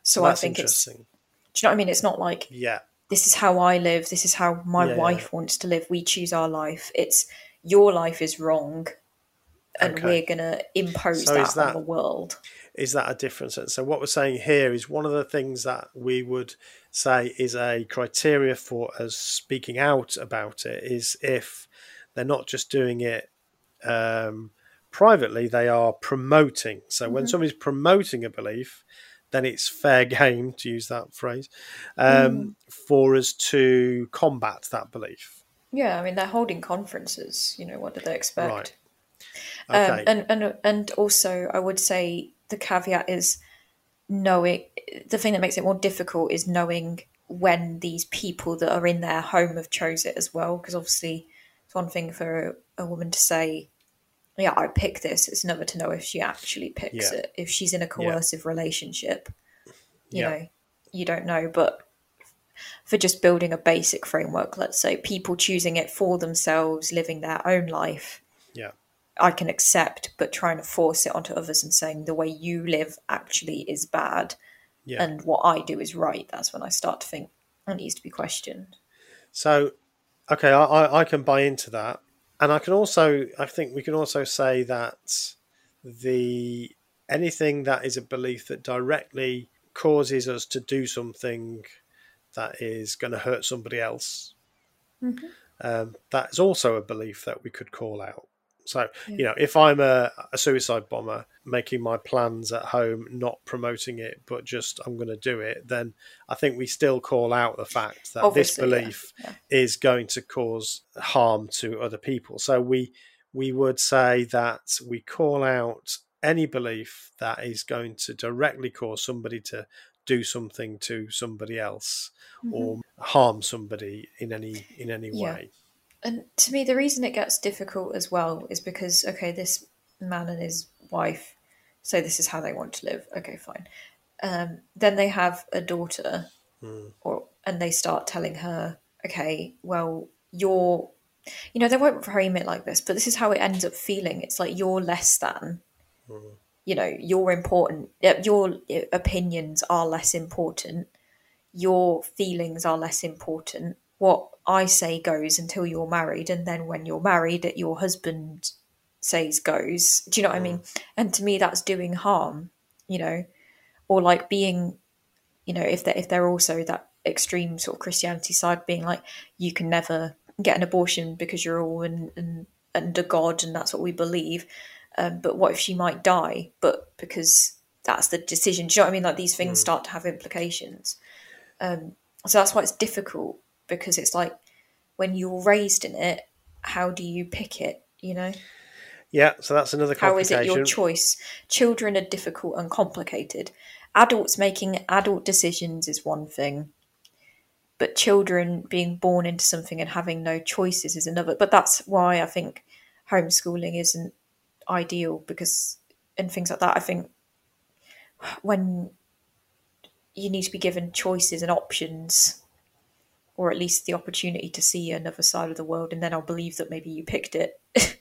So I think it's. interesting. Do you know what I mean? It's not like Yeah, this is how I live. This is how my Yeah. wife wants to live. We choose our life. It's your life is wrong, and Okay. we're gonna impose So that, that- on the world. is that a difference? So what we're saying here is one of the things that we would say is a criteria for us speaking out about it is if they're not just doing it um, privately, they are promoting. So when somebody's promoting a belief, then it's fair game to use that phrase um, for us to combat that belief. Yeah, I mean they're holding conferences. You know what do they expect? Right. Um, Okay. and and and also, I would say the caveat is knowing the thing that makes it more difficult is knowing when these people that are in their home have chose it as well. Because obviously, one thing for a, woman to say, "Yeah, I pick this." It's never to know if she actually picks Yeah. it. If she's in a coercive relationship, you Yeah. know, you don't know. But for just building a basic framework, let's say people choosing it for themselves, living their own life. Yeah. I can accept, but trying to force it onto others and saying the way you live actually is bad Yeah. and what I do is right, that's when I start to think that needs to be questioned. So, okay, I, I, I can buy into that, and I can also, I think we can also say that the anything that is a belief that directly causes us to do something that is going to hurt somebody else, Mhm. um, that is also a belief that we could call out. So, Yeah. you know, if I'm a, a suicide bomber making my plans at home, not promoting it, but just I'm going to do it, then I think we still call out the fact that this Obviously, yeah, belief yeah. is going to cause harm to other people. So we we would say that we call out any belief that is going to directly cause somebody to do something to somebody else or harm somebody in any in any Mm-hmm. Yeah. way. And to me, the reason it gets difficult as well is because, okay, this man and his wife say this is how they want to live. Okay, fine. Um, then they have a daughter, or and they start telling her, okay, well, you're, you know, they won't frame it like this, but this is how it ends up feeling. It's like you're less than. You know, you're important. uh, Your opinions are less important. Your feelings are less important. What I say goes until you're married, and then when you're married, that your husband says goes. Do you know what I mean? And to me, that's doing harm. You know, or like being, you know, if they're if they're also that extreme sort of Christianity side, being like you can never get an abortion because you're all in, in, under God and that's what we believe. Um, but what if she might die? But because that's the decision. Do you know what I mean? Like these things start to have implications. Um, so that's why it's difficult because it's like when you're raised in it, how do you pick it? You know, Yeah, so that's another how is it your choice? Children are difficult and complicated. Adults making adult decisions is one thing, but children being born into something and having no choices is another. But that's why I think homeschooling isn't ideal because and things like that. I think when you need to be given choices and options, or at least the opportunity to see another side of the world, and then I'll believe that maybe you picked it.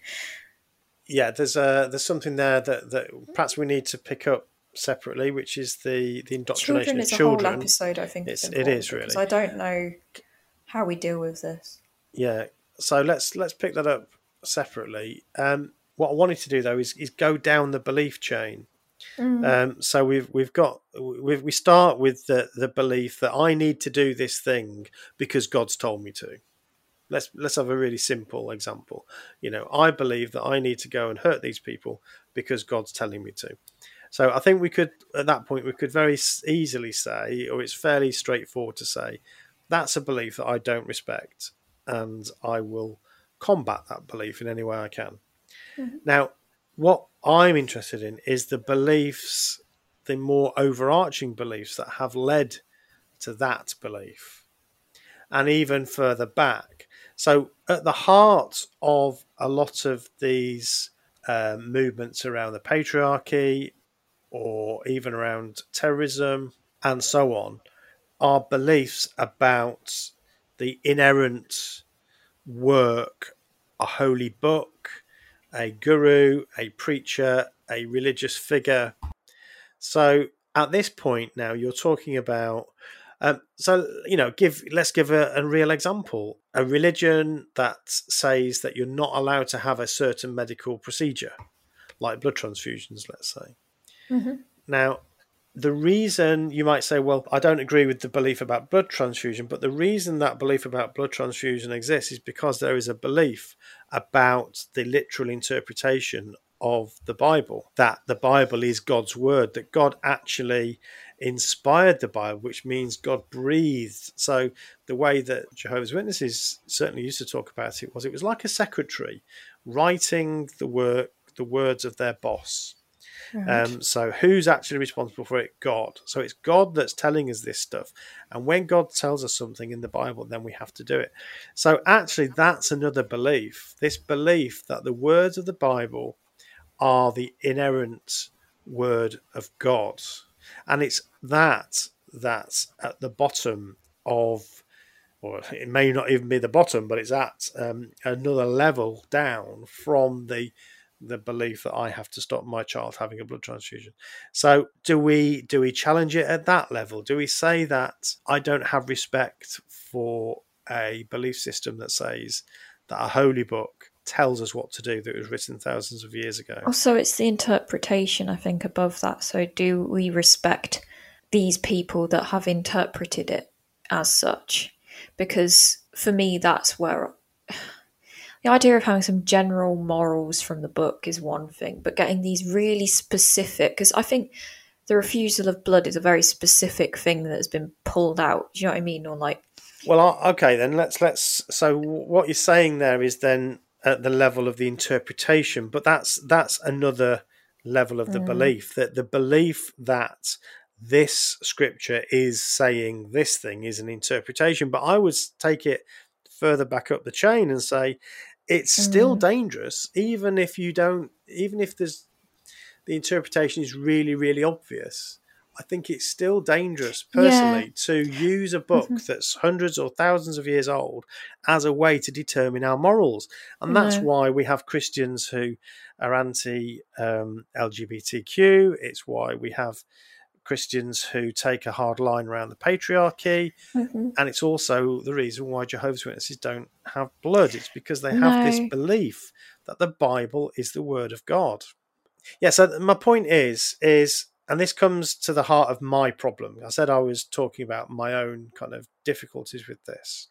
yeah, there's a there's something there that, that perhaps we need to pick up separately, which is the the indoctrination children of is a children. whole episode. I think It's- it is, really. I don't know how we deal with this. Yeah, so let's let's pick that up separately. Um, what I wanted to do though is is go down the belief chain. Um, so we've we've got we we start with the the belief that I need to do this thing because God's told me to. Let's let's have a really simple example. You know, I believe that I need to go and hurt these people because God's telling me to. So I think we could at that point we could very easily say, or it's fairly straightforward to say, that's a belief that I don't respect, and I will combat that belief in any way I can. Now, what I'm interested in is the beliefs, the more overarching beliefs that have led to that belief, and even further back. So, at the heart of a lot of these um, movements around the patriarchy, or even around terrorism, and so on, are beliefs about the inerrant work, a holy book, a guru, a preacher, a religious figure. So at this point now, you're talking about. Um, so you know, give let's give a, a real example: a religion that says that you're not allowed to have a certain medical procedure, like blood transfusions, let's say. Now, the reason you might say, well, I don't agree with the belief about blood transfusion, but the reason that belief about blood transfusion exists is because there is a belief about the literal interpretation of the Bible, that the Bible is God's word, that God actually inspired the Bible, which means God breathed. So the way that Jehovah's Witnesses certainly used to talk about it was it was like a secretary writing the work, the words of their boss. Um, so who's actually responsible for it? God. So it's God that's telling us this stuff. And when God tells us something in the Bible, then we have to do it. So actually, that's another belief. This belief that the words of the Bible are the inerrant word of God. And it's that that's at the bottom of or it may not even be the bottom, but it's at um, another level down from the the belief that I have to stop my child having a blood transfusion. So do we do we challenge it at that level? Do we say that I don't have respect for a belief system that says that a holy book tells us what to do that was written thousands of years ago? Also, it's the interpretation, I think, above that. So do we respect these people that have interpreted it as such? Because for me, that's where the idea of having some general morals from the book is one thing, but getting these really specific, because I think the refusal of blood is a very specific thing that has been pulled out. Do you know what I mean? Or like, well, okay, then let's let's. So what you're saying there is then at the level of the interpretation, but that's that's another level of the mm. belief that the belief that this scripture is saying this thing is an interpretation. But I would take it further back up the chain and say it's still mm. dangerous, even if you don't, even if there's the interpretation is really, really obvious. I think it's still dangerous personally yeah. to use a book mm-hmm. that's hundreds or thousands of years old as a way to determine our morals. And that's why we have Christians who are anti um, LGBTQ. It's why we have Christians who take a hard line around the patriarchy, mm-hmm. and it's also the reason why Jehovah's Witnesses don't have blood. It's because they have no. this belief that the Bible is the Word of God. Yeah. So my point is, is and this comes to the heart of my problem. I said I was talking about my own kind of difficulties with this.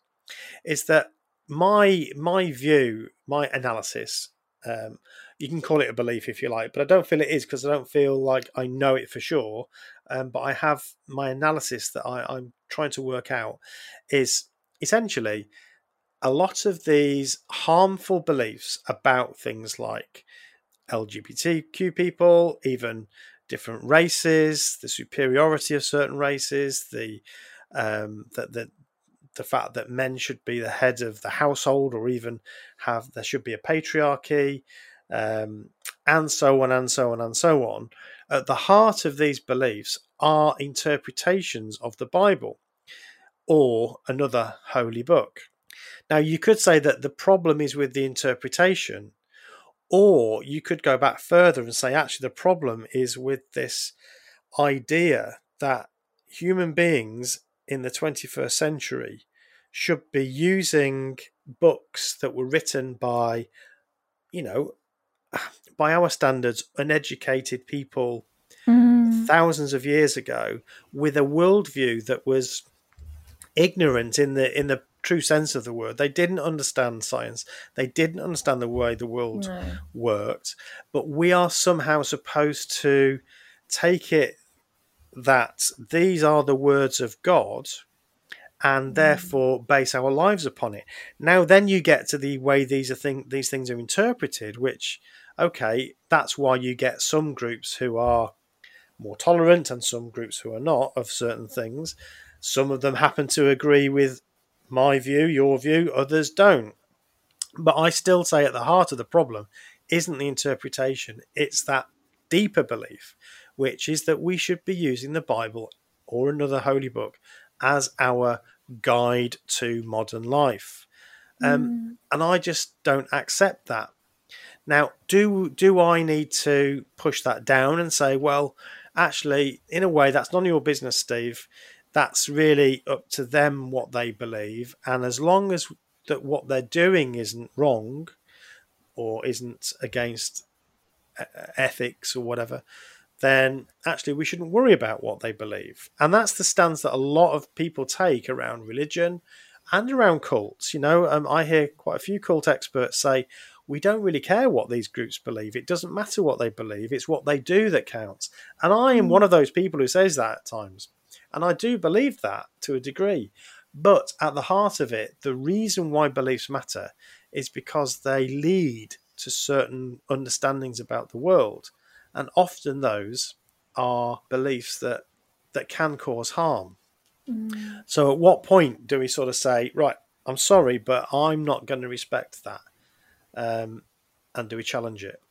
Is that my my view, my analysis um, you can call it a belief if you like, but I don't feel it is because I don't feel like I know it for sure. Um, but I have my analysis that I, I'm trying to work out is essentially a lot of these harmful beliefs about things like LGBTQ people, even different races, the superiority of certain races, the um, that the, the fact that men should be the head of the household, or even have there should be a patriarchy, um, and so on and so on and so on. At the heart of these beliefs are interpretations of the Bible or another holy book. Now, you could say that the problem is with the interpretation, or you could go back further and say, actually, the problem is with this idea that human beings in the 21st century should be using books that were written by, you know, by our standards, uneducated people mm. thousands of years ago with a worldview that was ignorant in the in the true sense of the word. They didn't understand science. They didn't understand the way the world no. worked. But we are somehow supposed to take it that these are the words of God and mm. therefore base our lives upon it. Now then you get to the way these are thing these things are interpreted, which okay, that's why you get some groups who are more tolerant and some groups who are not of certain things. Some of them happen to agree with my view, your view, others don't. But I still say at the heart of the problem isn't the interpretation, it's that deeper belief, which is that we should be using the Bible or another holy book as our guide to modern life. Um, mm. And I just don't accept that now, do do I need to push that down and say, well, actually, in a way, that's none of your business, Steve. That's really up to them what they believe, and as long as that what they're doing isn't wrong or isn't against ethics or whatever, then actually we shouldn't worry about what they believe. And that's the stance that a lot of people take around religion and around cults. You know, um, I hear quite a few cult experts say, we don't really care what these groups believe. It doesn't matter what they believe, it's what they do that counts. And I am hmm. one of those people who says that at times. And I do believe that to a degree. But at the heart of it, the reason why beliefs matter is because they lead to certain understandings about the world. And often those are beliefs that, that can cause harm. Mm. So at what point do we sort of say, right, I'm sorry, but I'm not going to respect that? Um, and do we challenge it?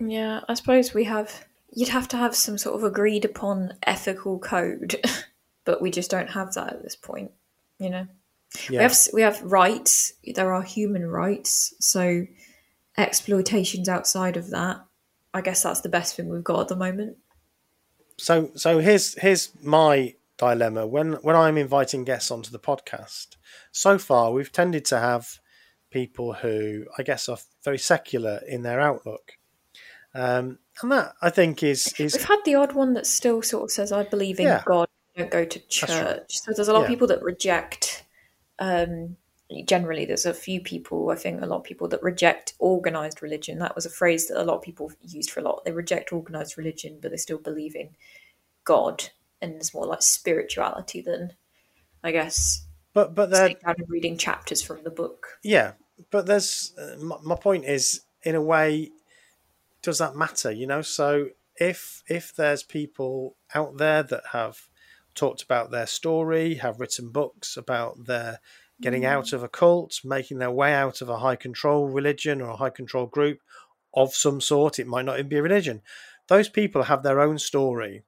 Yeah, I suppose we have. You'd have to have some sort of agreed upon ethical code, but we just don't have that at this point. You know, yeah. we have we have rights. There are human rights. So exploitations outside of that, I guess that's the best thing we've got at the moment. So so here's here's my dilemma when when I'm inviting guests onto the podcast. So far, we've tended to have people who I guess are very secular in their outlook. Um, and that I think is is we've had the odd one that still sort of says I believe in yeah, God, don't go to church. So there's a lot yeah. of people that reject. Um, generally, there's a few people. I think a lot of people that reject organized religion. That was a phrase that a lot of people used for a lot. They reject organized religion, but they still believe in God, and it's more like spirituality than, I guess. But but they're reading chapters from the book. Yeah, but there's uh, my, my point is in a way does that matter? You know, so if if there's people out there that have talked about their story, have written books about their getting mm. out of a cult, making their way out of a high control religion or a high control group of some sort, it might not even be a religion. Those people have their own story.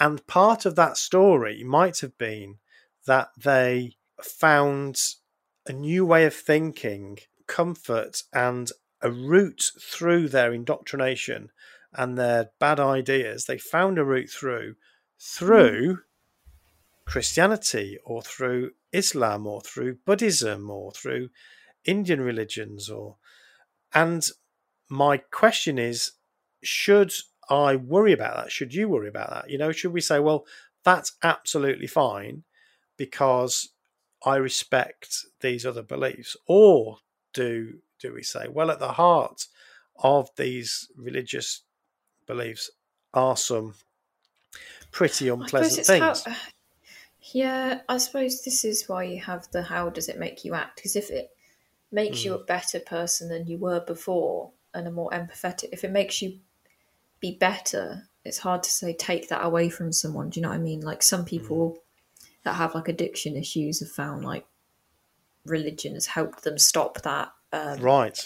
And part of that story might have been that they found a new way of thinking, comfort, and a route through their indoctrination and their bad ideas. They found a route through through mm. Christianity or through Islam or through Buddhism or through Indian religions or and my question is should I worry about that? Should you worry about that? You know, should we say, well, that's absolutely fine because I respect these other beliefs? Or do do we say? Well, at the heart of these religious beliefs are some pretty unpleasant things. How, yeah, I suppose this is why you have the how does it make you act? Because if it makes mm. you a better person than you were before and a more empathetic, if it makes you be better, it's hard to say take that away from someone. Do you know what I mean? Like some people mm. That have like addiction issues have found like religion has helped them stop that um, right.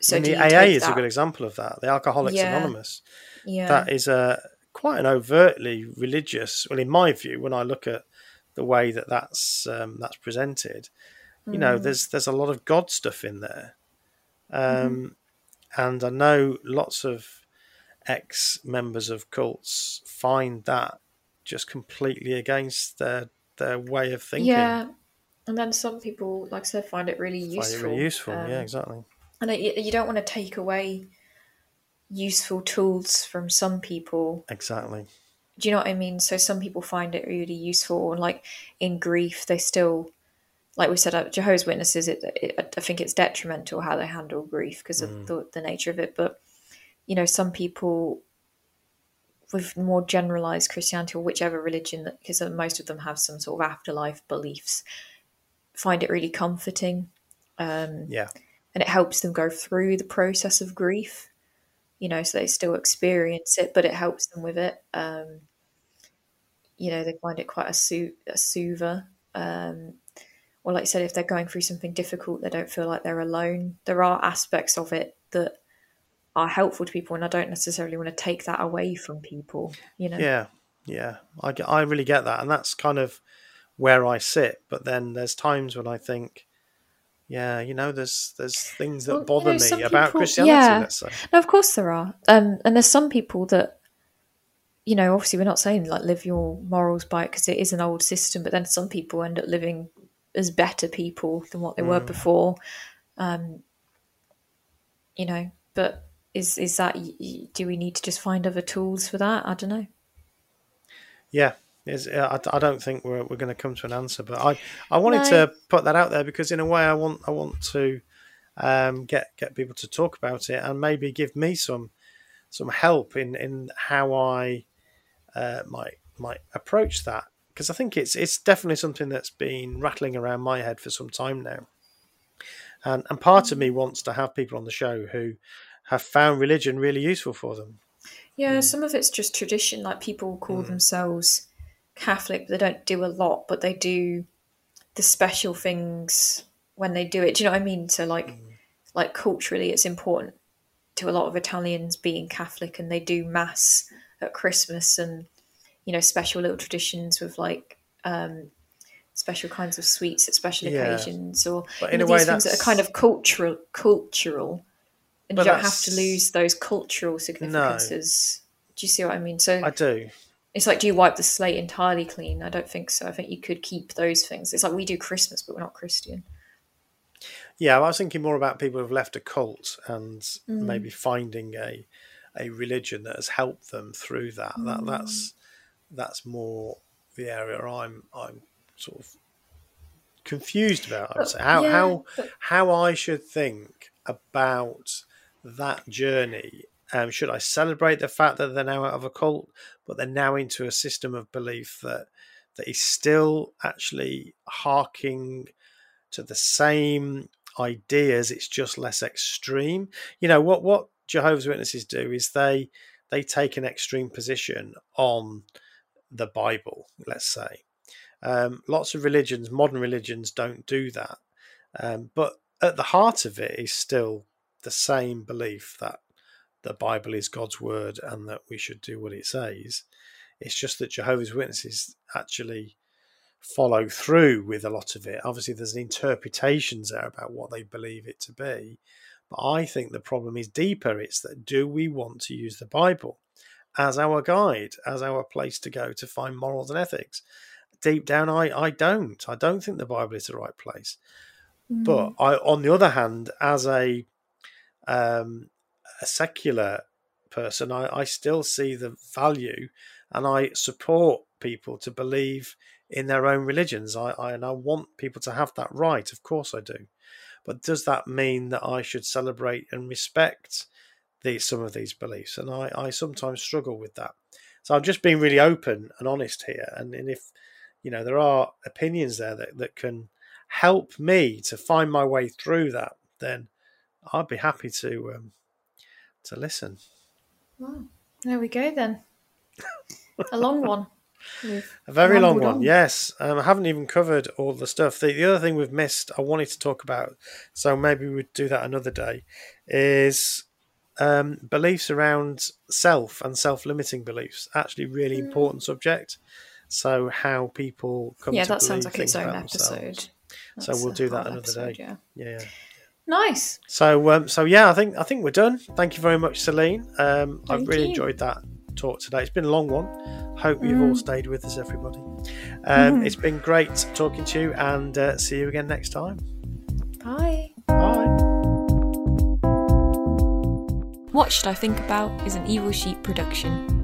So the AA is that? a good example of that. The Alcoholics yeah. Anonymous. Yeah. That is a quite an overtly religious. Well, in my view, when I look at the way that that's um, that's presented, you mm. know, there's there's a lot of God stuff in there, mm-hmm. um, mm-hmm. and I know lots of ex members of cults find that just completely against their their way of thinking. Yeah, and then some people, like I said, find it really useful. It really useful, um, yeah, exactly. And it, you don't want to take away useful tools from some people. Exactly. Do you know what I mean? So some people find it really useful, and like in grief, they still, like we said, uh, Jehovah's Witnesses. It, it, I think it's detrimental how they handle grief because of mm. the, the nature of it. But you know, some people with more generalized Christianity or whichever religion, because most of them have some sort of afterlife beliefs find it really comforting. Um, yeah. And it helps them go through the process of grief, you know, so they still experience it, but it helps them with it. Um, you know, they find it quite a, so- a soother. Um, or, like I said, if they're going through something difficult, they don't feel like they're alone. There are aspects of it that are helpful to people, and I don't necessarily want to take that away from people, you know? Yeah, yeah. I, I really get that. And that's kind of where I sit. But then there's times when I think, yeah, you know, there's there's things that well, bother you know, me about Christianity. Yeah. Let's say. No, of course there are, um, and there's some people that, you know, obviously we're not saying like live your morals by it because it is an old system, but then some people end up living as better people than what they mm. were before. Um, you know, but is is that do we need to just find other tools for that? I don't know. Yeah, is I, I don't think we're we're going to come to an answer, but I I wanted no. to put that out there because in a way I want I want to um, get get people to talk about it and maybe give me some some help in in how I uh, might might approach that because I think it's it's definitely something that's been rattling around my head for some time now, and and part of me wants to have people on the show who have found religion really useful for them. Yeah, mm. some of it's just tradition. Like people call mm. themselves Catholic, they don't do a lot, but they do the special things when they do it. Do you know what I mean? So like, mm. like culturally, it's important to a lot of Italians being Catholic, and they do mass at Christmas, and you know, special little traditions with like um, special kinds of sweets at special Yeah. occasions, or in a way things that are kind of cultural, cultural, and But you don't have to lose those cultural significances. Do you see what I mean? So I do. it's like, do you wipe the slate entirely clean? I don't think so. I think you could keep those things. It's like we do Christmas, but we're not Christian. Yeah, I was thinking more about people who've left a cult and mm. maybe finding a a religion that has helped them through that. That mm. that's that's more the area I'm I'm sort of confused about. I would say how yeah, how but- how I should think about that journey. Um, should I celebrate the fact that they're now out of a cult, but they're now into a system of belief that that is still actually harking to the same ideas it's just less extreme? You know what what jehovah's witnesses do is they they take an extreme position on the bible let's say. Um, lots of religions modern religions don't do that. Um, but at the heart of it is still the same belief that the bible is god's word and that we should do what it says it's just that jehovah's witnesses actually follow through with a lot of it. Obviously, there's interpretations there about what they believe it to be. But I think the problem is deeper. It's that do we want to use the Bible as our guide, as our place to go to find morals and ethics? Deep down, I, I don't. I don't think the Bible is the right place. But mm. I, on the other hand, as a um, a secular person, I, I still see the value and I support people to believe in their own religions. I, I and I want people to have that right. Of course, I do. But does that mean that I should celebrate and respect these some of these beliefs? And I, I sometimes struggle with that. So I'm just being really open and honest here. And, and if you know there are opinions there that, that can help me to find my way through that, then I'd be happy to um, to listen. Wow. There we go then. A long one. We've A very long one, on. yes. Um, I haven't even covered all the stuff. The, the other thing we've missed, I wanted to talk about, so maybe we'd do that another day, is um, beliefs around self and self-limiting beliefs. Actually, really important subject. So how people come. Yeah, that sounds like its own episode. So we'll do that another episode, day. Yeah. Yeah. Nice. So, um, so yeah, I think I think we're done. Thank you very much, Celine. Um, I've really you. enjoyed that talk today. It's been a long one. Hope you've all stayed with us, everybody. Um, It's been great talking to you, and uh, see you again next time. Bye. Bye. What Should I Think About is an Evil Sheep production.